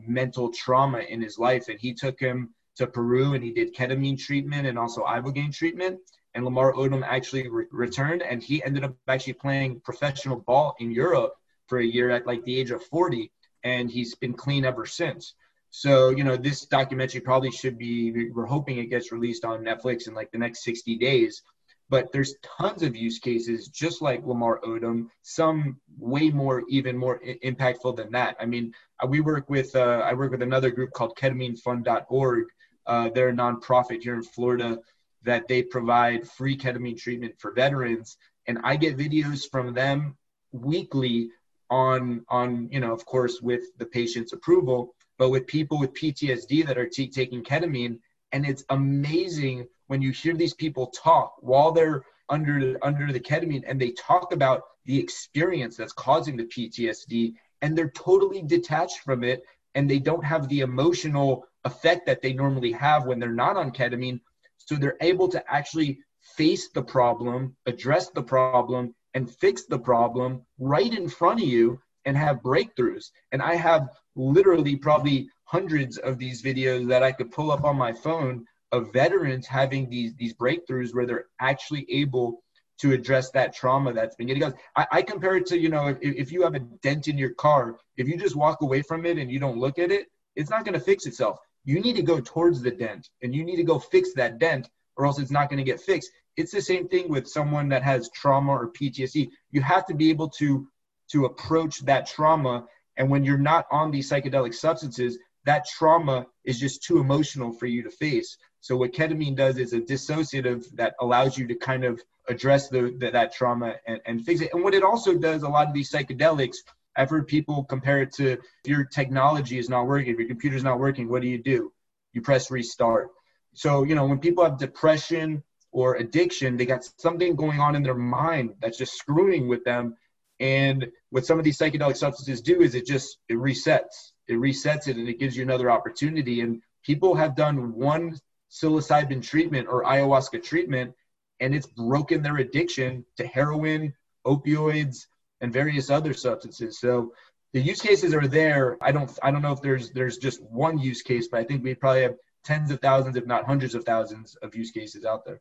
mental trauma in his life, and he took him to Peru and he did ketamine treatment and also ibogaine treatment. And Lamar Odom actually re- returned, and he ended up actually playing professional ball in Europe for a year at like the age of 40 and he's been clean ever since. So you know this documentary probably should be we're hoping it gets released on netflix in like the next 60 days. But there's tons of use cases just like lamar odom some way more even more I- impactful than that. I mean uh, we work with uh, i work with another group called ketaminefund.org uh, they're a nonprofit here in florida that they provide free ketamine treatment for veterans and i get videos from them weekly on on you know of course with the patient's approval but with people with ptsd that are t- taking ketamine. And it's amazing when you hear these people talk while they're under under the ketamine and they talk about the experience that's causing the ptsd and they're totally detached from it and they don't have the emotional effect that they normally have when they're not on ketamine. So they're able to actually face the problem address the problem and fix the problem right in front of you and have breakthroughs. And I have literally probably hundreds of these videos that I could pull up on my phone of veterans having these these breakthroughs where they're actually able to address that trauma that's been getting us. I, I compare it to, you know, if, if you have a dent in your car, if you just walk away from it and you don't look at it, it's not going to fix itself. You need to go towards the dent and you need to go fix that dent or else it's not going to get fixed. It's the same thing with someone that has trauma or PTSD. You have to be able to to approach that trauma and when you're not on these psychedelic substances, that trauma is just too emotional for you to face. So what ketamine does is a dissociative that allows you to kind of address the, the, that trauma and, and fix it. And what it also does, a lot of these psychedelics, I've heard people compare it to if your technology is not working, if your computer's not working, what do you do? You press restart. So, you know, when people have depression or addiction, they got something going on in their mind that's just screwing with them. And what some of these psychedelic substances do is it just it resets. It resets it and it gives you another opportunity. And people have done one psilocybin treatment or ayahuasca treatment and it's broken their addiction to heroin, opioids, and various other substances. So the use cases are there. I don't I don't know if there's there's just one use case, but I think we probably have tens of thousands, if not hundreds of thousands, of use cases out there.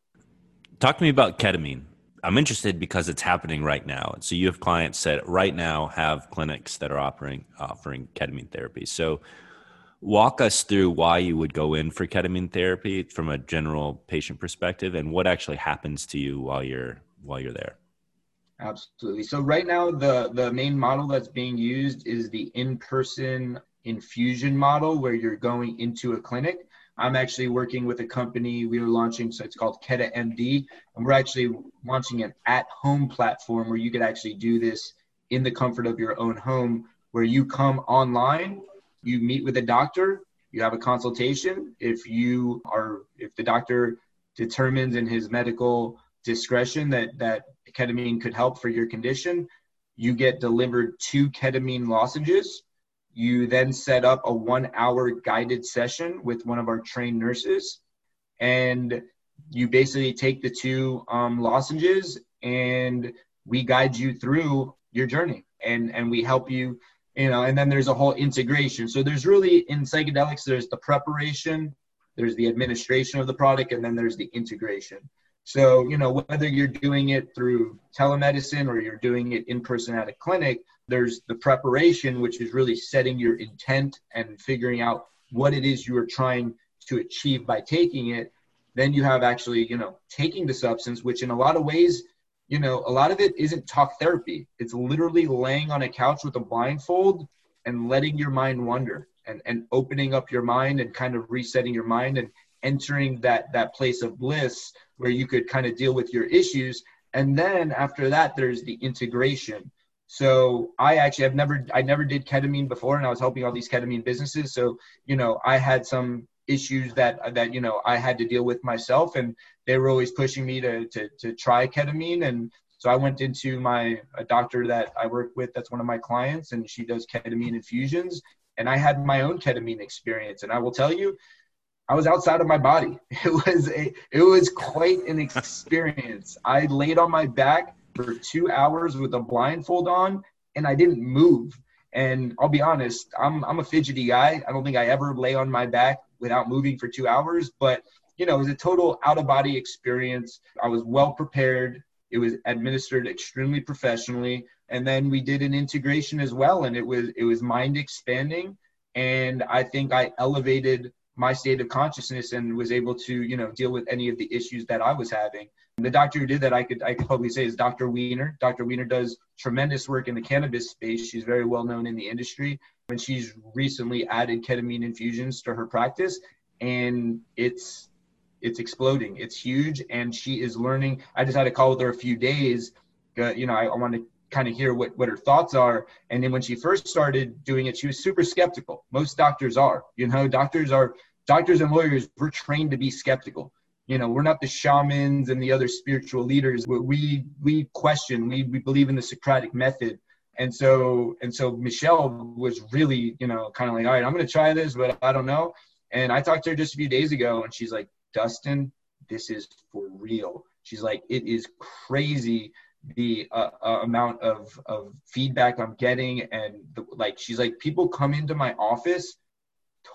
Talk to me about ketamine. I'm interested because it's happening right now. So you have clients that right now have clinics that are offering offering ketamine therapy. So walk us through why you would go in for ketamine therapy from a general patient perspective and what actually happens to you while you're while you're there absolutely so right now the the main model that's being used is the in-person infusion model where you're going into a clinic i'm actually working with a company we are launching so it's called KetaMD and we're actually launching an at-home platform where you could actually do this in the comfort of your own home where you come online you meet with a doctor, you have a consultation. If you are, if the doctor determines in his medical discretion that that ketamine could help for your condition, you get delivered two ketamine lozenges. You then set up a one hour guided session with one of our trained nurses. And you basically take the two um, lozenges and we guide you through your journey and, and we help you you know and then there's a whole integration so there's really in psychedelics there's the preparation there's the administration of the product and then there's the integration so you know whether you're doing it through telemedicine or you're doing it in person at a clinic there's the preparation which is really setting your intent and figuring out what it is you are trying to achieve by taking it then you have actually you know taking the substance which in a lot of ways you know, a lot of it isn't talk therapy. It's literally laying on a couch with a blindfold and letting your mind wander and, and opening up your mind and kind of resetting your mind and entering that that place of bliss where you could kind of deal with your issues. And then after that, there's the integration. So I actually have never I never did ketamine before and I was helping all these ketamine businesses. So, you know, I had some issues that that you know I had to deal with myself, and they were always pushing me to to, to try ketamine. And so I went into my a doctor that I work with, that's one of my clients, and she does ketamine infusions. And I had my own ketamine experience, and I will tell you, I was outside of my body. It was a it was quite an experience. I laid on my back for two hours with a blindfold on, and I didn't move. And I'll be honest, I'm I'm a fidgety guy. I don't think I ever lay on my back without moving for two hours. But you know, it was a total out of body experience. I was well prepared. It was administered extremely professionally, and then we did an integration as well, and it was it was mind expanding. And I think I elevated my state of consciousness and was able to you know deal with any of the issues that I was having. The doctor who did that, I could I could probably say is Dr. Weiner. Dr. Weiner does tremendous work in the cannabis space. She's very well known in the industry, and she's recently added ketamine infusions to her practice, and it's it's exploding. It's huge, and she is learning. I just had a call with her a few days. Uh, you know, I, I want to kind of hear what, what her thoughts are. And then when she first started doing it, she was super skeptical. Most doctors are. You know, doctors are doctors and lawyers. We're trained to be skeptical. You know we're not the shamans and the other spiritual leaders. We we question we, we believe in the socratic method. And so and so michelle was really you know kind of like all right i'm to try this but i don't know. And i talked to her just a few days ago and she's like dustin this is for real. She's like it is crazy the uh, uh, amount of of feedback i'm getting and the, like she's like people come into my office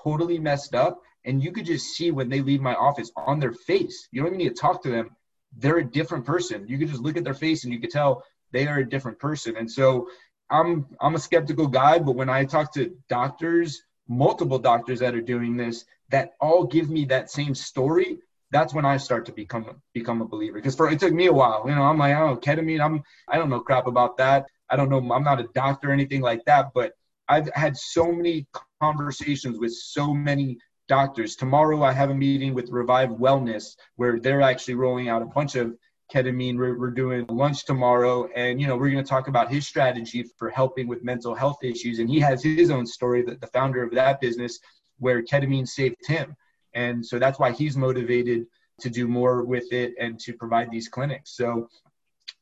totally messed up and you could just see when they leave my office on their face. You don't even need to talk to them. They're a different person. You could just look at their face and you could tell they are a different person. And so I'm I'm a skeptical guy, but when I talk to doctors, multiple doctors that are doing this, that all give me that same story, that's when I start to become become a believer. Because for it took me a while. You know, I'm like, oh, ketamine, I'm I don't know crap about that. I don't know. I'm not a doctor or anything like that, but I've had so many conversations with so many doctors. Tomorrow, I have a meeting with Revive Wellness where they're actually rolling out a bunch of ketamine. We're, we're doing lunch tomorrow, and you know we're going to talk about his strategy for helping with mental health issues. And he has his own story, that the founder of that business, where ketamine saved him, and so that's why he's motivated to do more with it and to provide these clinics. So,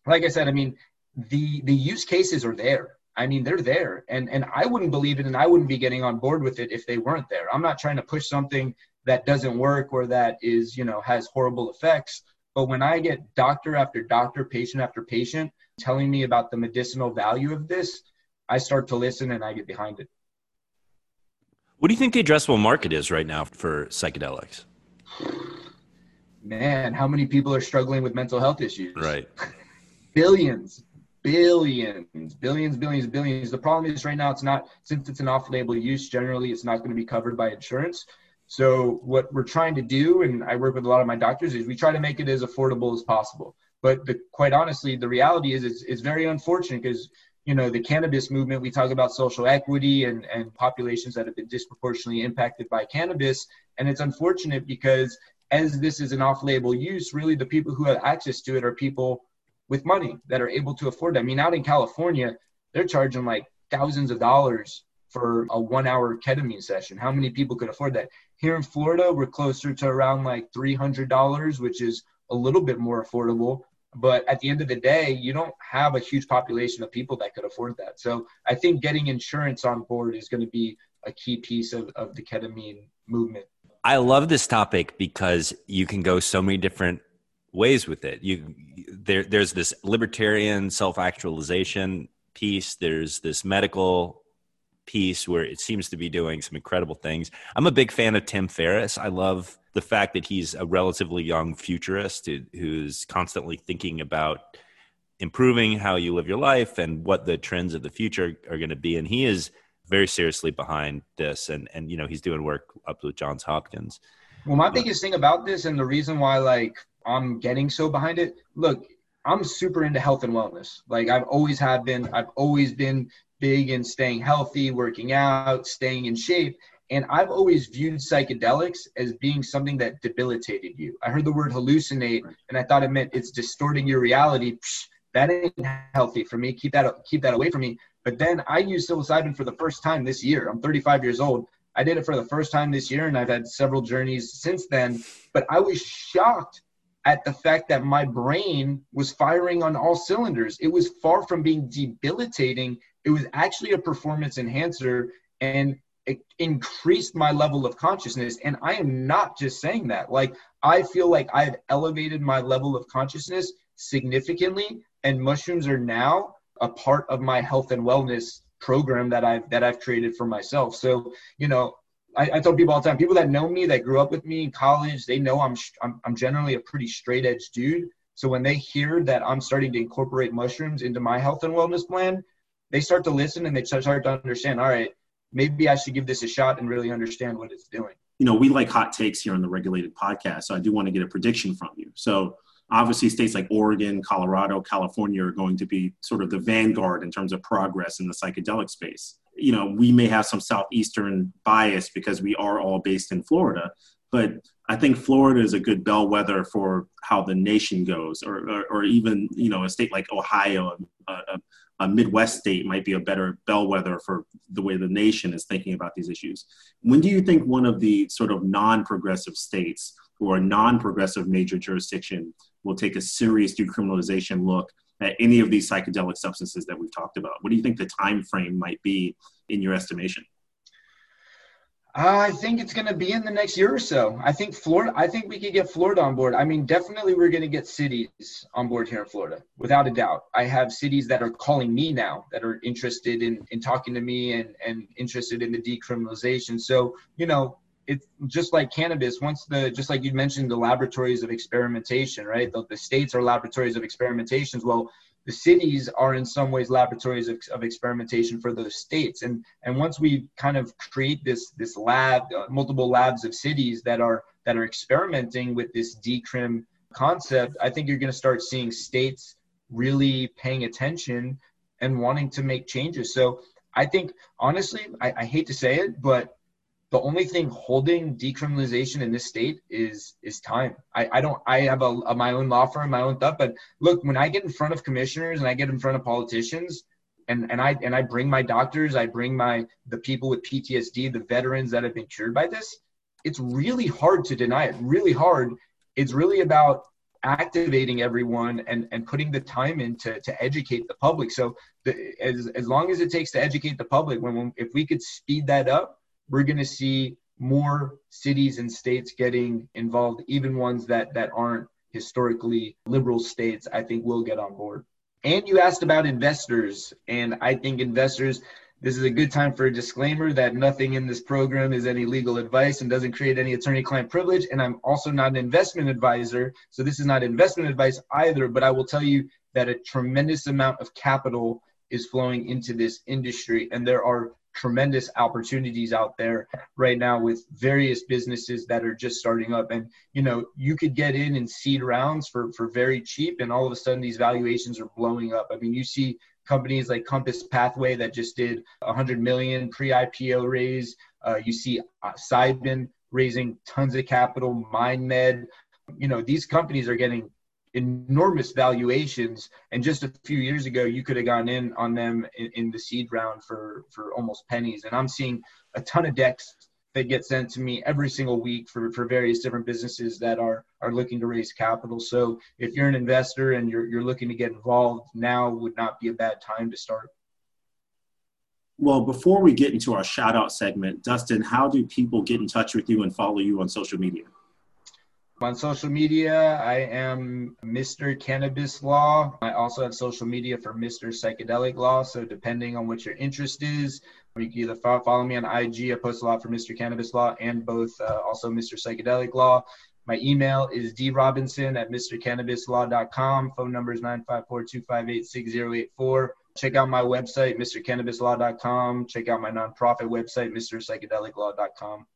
like I said, I mean the the use cases are there I mean, they're there, and and I wouldn't believe it, and I wouldn't be getting on board with it if they weren't there. I'm not trying to push something that doesn't work or that is, you know, has horrible effects. But when I get doctor after doctor, patient after patient telling me about the medicinal value of this, I start to listen and I get behind it. What do you think the addressable market is right now for psychedelics? Man, how many people are struggling with mental health issues? Right. Billions billions, billions, billions, billions. The problem is right now it's not since it's an off-label use. Generally, it's not going to be covered by insurance. So what we're trying to do, and I work with a lot of my doctors, is we try to make it as affordable as possible. But the, quite honestly, the reality is it's, it's very unfortunate because you know the cannabis movement. We talk about social equity and and populations that have been disproportionately impacted by cannabis, and it's unfortunate because as this is an off-label use, really the people who have access to it are people with money that are able to afford it. I mean, out in California, they're charging like thousands of dollars for a one hour ketamine session. How many people could afford that? Here in Florida, we're closer to around like $300, which is a little bit more affordable. But at the end of the day, you don't have a huge population of people that could afford that. So I think getting insurance on board is going to be a key piece of, of the ketamine movement. I love this topic because you can go so many different ways with it. You there there's this libertarian self-actualization piece, there's this medical piece where it seems to be doing some incredible things. I'm a big fan of Tim Ferriss. I love the fact that he's a relatively young futurist who's constantly thinking about improving how you live your life and what the trends of the future are going to be and he is very seriously behind this and and you know he's doing work up with Johns Hopkins. Well, my biggest thing about this and the reason why like I'm getting so behind it. Look, I'm super into health and wellness. Like I've always have been. I've always been big in staying healthy, working out, staying in shape. And I've always viewed psychedelics as being something that debilitated you. I heard the word hallucinate and I thought it meant it's distorting your reality. Psh, that ain't healthy for me. Keep that keep that away from me. But then I used psilocybin for the first time this year. I'm 35 years old. I did it for the first time this year and I've had several journeys since then. But I was shocked at the fact that my brain was firing on all cylinders. It was far from being debilitating. It was actually a performance enhancer and it increased my level of consciousness. And I am not just saying that. Like, I feel like I've elevated my level of consciousness significantly, and mushrooms are now a part of my health and wellness program that I've that I've created for myself. So, you know, I, I tell people all the time, people that know me, that grew up with me in college, they know I'm, I'm, I'm generally a pretty straight edge dude. So when they hear that I'm starting to incorporate mushrooms into my health and wellness plan, they start to listen and they start to understand, all right, maybe I should give this a shot and really understand what it's doing. You know, we like hot takes here on the regulated podcast. So I do want to get a prediction from you. So obviously states like Oregon, Colorado, California are going to be sort of the vanguard in terms of progress in the psychedelic space you know, we may have some southeastern bias because we are all based in Florida, but I think Florida is a good bellwether for how the nation goes, or, or, or even you know a state like Ohio, a, a, a, Midwest state might be a better bellwether for the way the nation is thinking about these issues. When do you think one of the sort of non-progressive states or a non-progressive major jurisdiction will take a serious decriminalization look Uh, any of these psychedelic substances that we've talked about? What do you think the time frame might be in your estimation? I think it's going to be in the next year or so. I think Florida. I think we could get Florida on board. I mean, definitely we're going to get cities on board here in Florida, without a doubt. I have cities that are calling me now that are interested in in talking to me and and interested in the decriminalization. So you know, it's just like cannabis once the just like you mentioned the laboratories of experimentation right? The, the states are laboratories of experimentations. Well the cities are in some ways laboratories of, of experimentation for those states. And and once we kind of create this this lab uh, multiple labs of cities that are that are experimenting with this decrim concept i think you're going to start seeing states really paying attention and wanting to make changes. So i think honestly I, I hate to say it but the only thing holding decriminalization in this state is is time. I, I don't I have a, a, my own law firm, my own stuff, but look, when I get in front of commissioners and I get in front of politicians and, and I and I bring my doctors, I bring my the people with PTSD, the veterans that have been cured by this, it's really hard to deny it. Really hard. It's really about activating everyone and, and putting the time in to, to educate the public. So the, as, as long as it takes to educate the public, when, when if we could speed that up, we're going to see more cities and states getting involved, even ones that that aren't historically liberal states. I think will get on board. And you asked about investors, and I think investors. This is a good time for a disclaimer that nothing in this program is any legal advice and doesn't create any attorney client privilege. And I'm also not an investment advisor. So this is not investment advice either. But I will tell you that a tremendous amount of capital is flowing into this industry, and there are tremendous opportunities out there right now with various businesses that are just starting up. And you know you could get in and seed rounds for for very cheap and all of a sudden these valuations are blowing up. I mean you see companies like compass pathway that just did 100 million pre-ipo raise. Uh, you see uh, Cybin raising tons of capital MindMed. You know these companies are getting enormous valuations. And just a few years ago you could have gone in on them in, in, the seed round for for almost pennies. And i'm seeing a ton of decks that get sent to me every single week for, for various different businesses that are are looking to raise capital. So if you're an investor and you're, you're looking to get involved now would not be a bad time to start. Well before we get into our shout out segment dustin how do people get in touch with you and follow you on social media on social media, I am Mr. Cannabis Law. I also have social media for Mr. Psychedelic Law. So depending on what your interest is, you can either follow me on IG. I post a lot for Mr. Cannabis Law and both uh, also Mr. Psychedelic Law. My email is drobinson at mrcannabislaw.com. Phone number is 954-258-6084. Check out my website, mrcannabislaw.com. Check out my nonprofit website, mrpsychedeliclaw.com.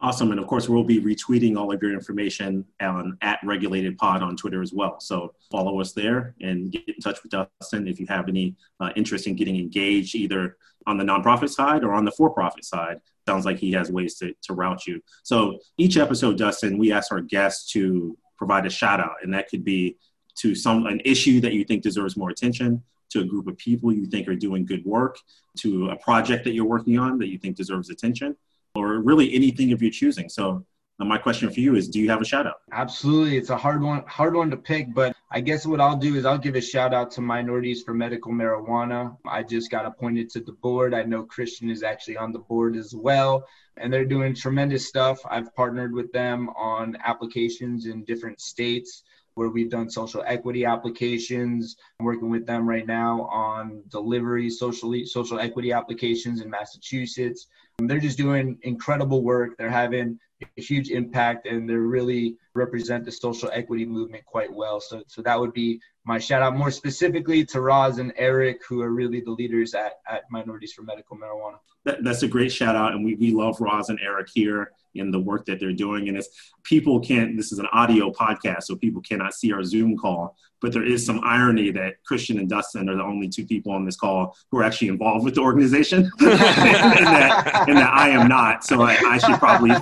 Awesome. And of course, we'll be retweeting all of your information on at Regulated Pod on Twitter as well. So follow us there and get in touch with Dustin if you have any uh, interest in getting engaged either on the nonprofit side or on the for profit side. Sounds like he has ways to, to route you. So each episode, Dustin, we ask our guests to provide a shout out, and that could be to some an issue that you think deserves more attention, to a group of people you think are doing good work, to a project that you're working on that you think deserves attention or really anything of your choosing. So uh, my question for you is do you have a shout out? Absolutely. It's a hard one hard one to pick but i guess what i'll do is i'll give a shout out to minorities for medical marijuana. I just got appointed to the board. I know christian is actually on the board as well and they're doing tremendous stuff. I've partnered with them on applications in different states where we've done social equity applications. I'm working with them right now on delivery social social equity applications in Massachusetts. They're just doing incredible work. They're having a huge impact and they're really represent the social equity movement quite well. So, so that would be my shout out more specifically to Roz and Eric, who are really the leaders at, at Minorities for Medical Marijuana. That, that's a great shout out. And we, we love Roz and Eric here in the work that they're doing. And if people can't, this is an audio podcast, so people cannot see our Zoom call, but there is some irony that Christian and Dustin are the only two people on this call who are actually involved with the organization, and, that, and, that, I am not. So I, I, should probably,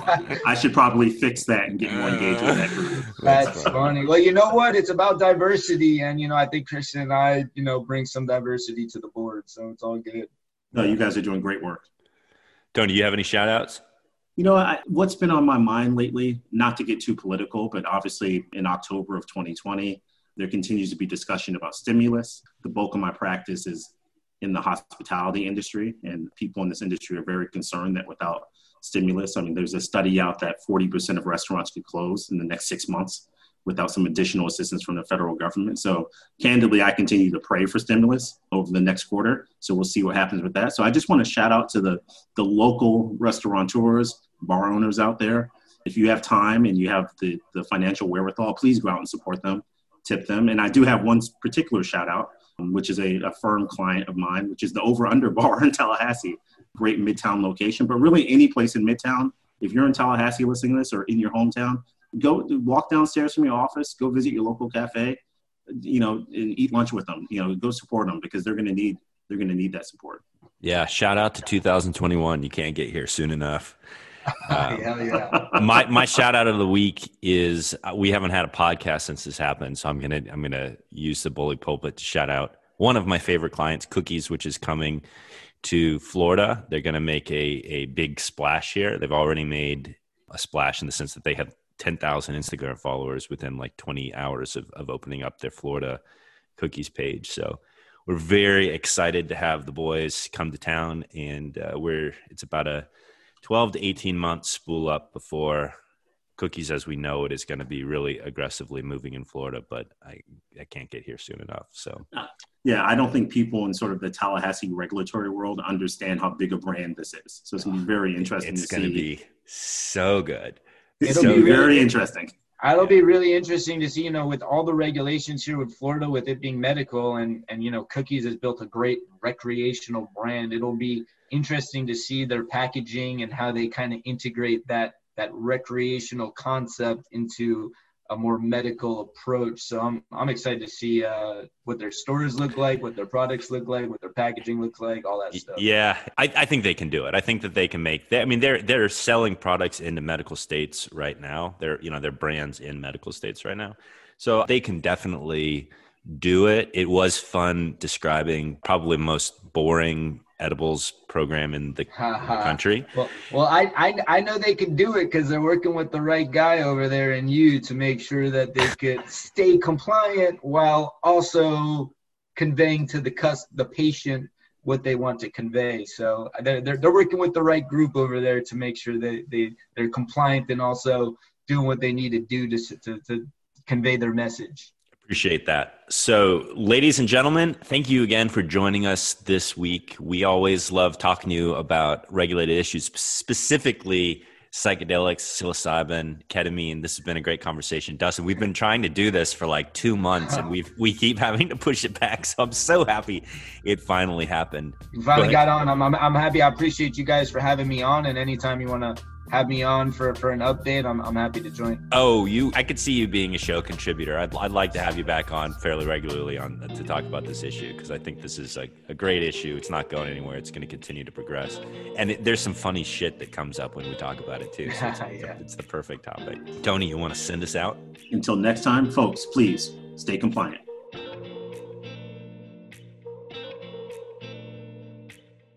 I should probably fix that and get more engaged with that. That's funny. Well, you know what? It's about diversity, and you know, I think Christian and I, you know, bring some diversity to the board, so it's all good. No, you guys are doing great work. Tony, do you have any shout outs? You know, I, what's been on my mind lately, not to get too political, but obviously in October of 2020, there continues to be discussion about stimulus. The bulk of my practice is in the hospitality industry, and people in this industry are very concerned that without stimulus, I mean, there's a study out that 40% of restaurants could close in the next six months without some additional assistance from the federal government. So, candidly, I continue to pray for stimulus over the next quarter. So, we'll see what happens with that. So, I just want to shout out to the, the local restaurateurs, bar owners out there. If you have time and you have the, the financial wherewithal, please go out and support them, tip them. And I do have one particular shout out, Um, which is a, a firm client of mine, which is the Over Under Bar in Tallahassee. Great Midtown location, but really any place in Midtown. If you're in Tallahassee listening to this or in your hometown, go walk downstairs from your office, go visit your local cafe, you know, and eat lunch with them. You know, go support them because they're going to need they're going to need that support. Yeah, shout out to 2021. You can't get here soon enough. Um, yeah. my my shout out of the week is uh, we haven't had a podcast since this happened, so I'm gonna I'm gonna use the bully pulpit to shout out one of my favorite clients, Cookies, which is coming to Florida. They're gonna make a a big splash here. They've already made a splash in the sense that they have 10,000 Instagram followers within like 20 hours of, of opening up their Florida cookies page. So we're very excited to have the boys come to town and uh, we're, it's about a 12 to 18 months spool up before cookies as we know it is going to be really aggressively moving in Florida, but I, I can't get here soon enough. So, yeah, I don't think people in sort of the Tallahassee regulatory world understand how big a brand this is. So it's going to be very interesting it's to going to be so good. It'll so be very interesting. It'll be really interesting to see, you know, with all the regulations here with Florida, with it being medical and, and, you know, Cookies has built a great recreational brand. It'll be interesting to see their packaging and how they kind of integrate that, that recreational concept into a more medical approach. So I'm I'm excited to see uh, what their stores look like, what their products look like, what their packaging looks like, all that stuff. Yeah, I, I think they can do it. I think that they can make. They, I mean, they're they're selling products into medical states right now. They're you know they're brands in medical states right now, so they can definitely do it. It was fun describing probably most boring edibles program in the, the country. Well, well, I, I I know they can do it because they're working with the right guy over there and you to make sure that they could stay compliant while also conveying to the cus the patient what they want to convey. So they're, they're, they're working with the right group over there to make sure that they, they're compliant and also doing what they need to do to, to, to convey their message. Appreciate that. So, ladies and gentlemen, thank you again for joining us this week. We always love talking to you about regulated issues, specifically psychedelics, psilocybin, ketamine. This has been a great conversation, Dustin. We've been trying to do this for like two months, and we've we keep having to push it back. So I'm so happy it finally happened. You finally got on. I'm, I'm I'm happy. I appreciate you guys for having me on. And anytime you want to have me on for, for an update, I'm, I'm happy to join. Oh, you! I could see you being a show contributor. I'd, I'd like to have you back on fairly regularly on to talk about this issue because I think this is a, a great issue. It's not going anywhere. It's going to continue to progress, and it, there's some funny shit that comes up when we talk about it too. So it's, yeah. it's the perfect topic. Tony, you want to send us out? Until next time, folks, please stay compliant.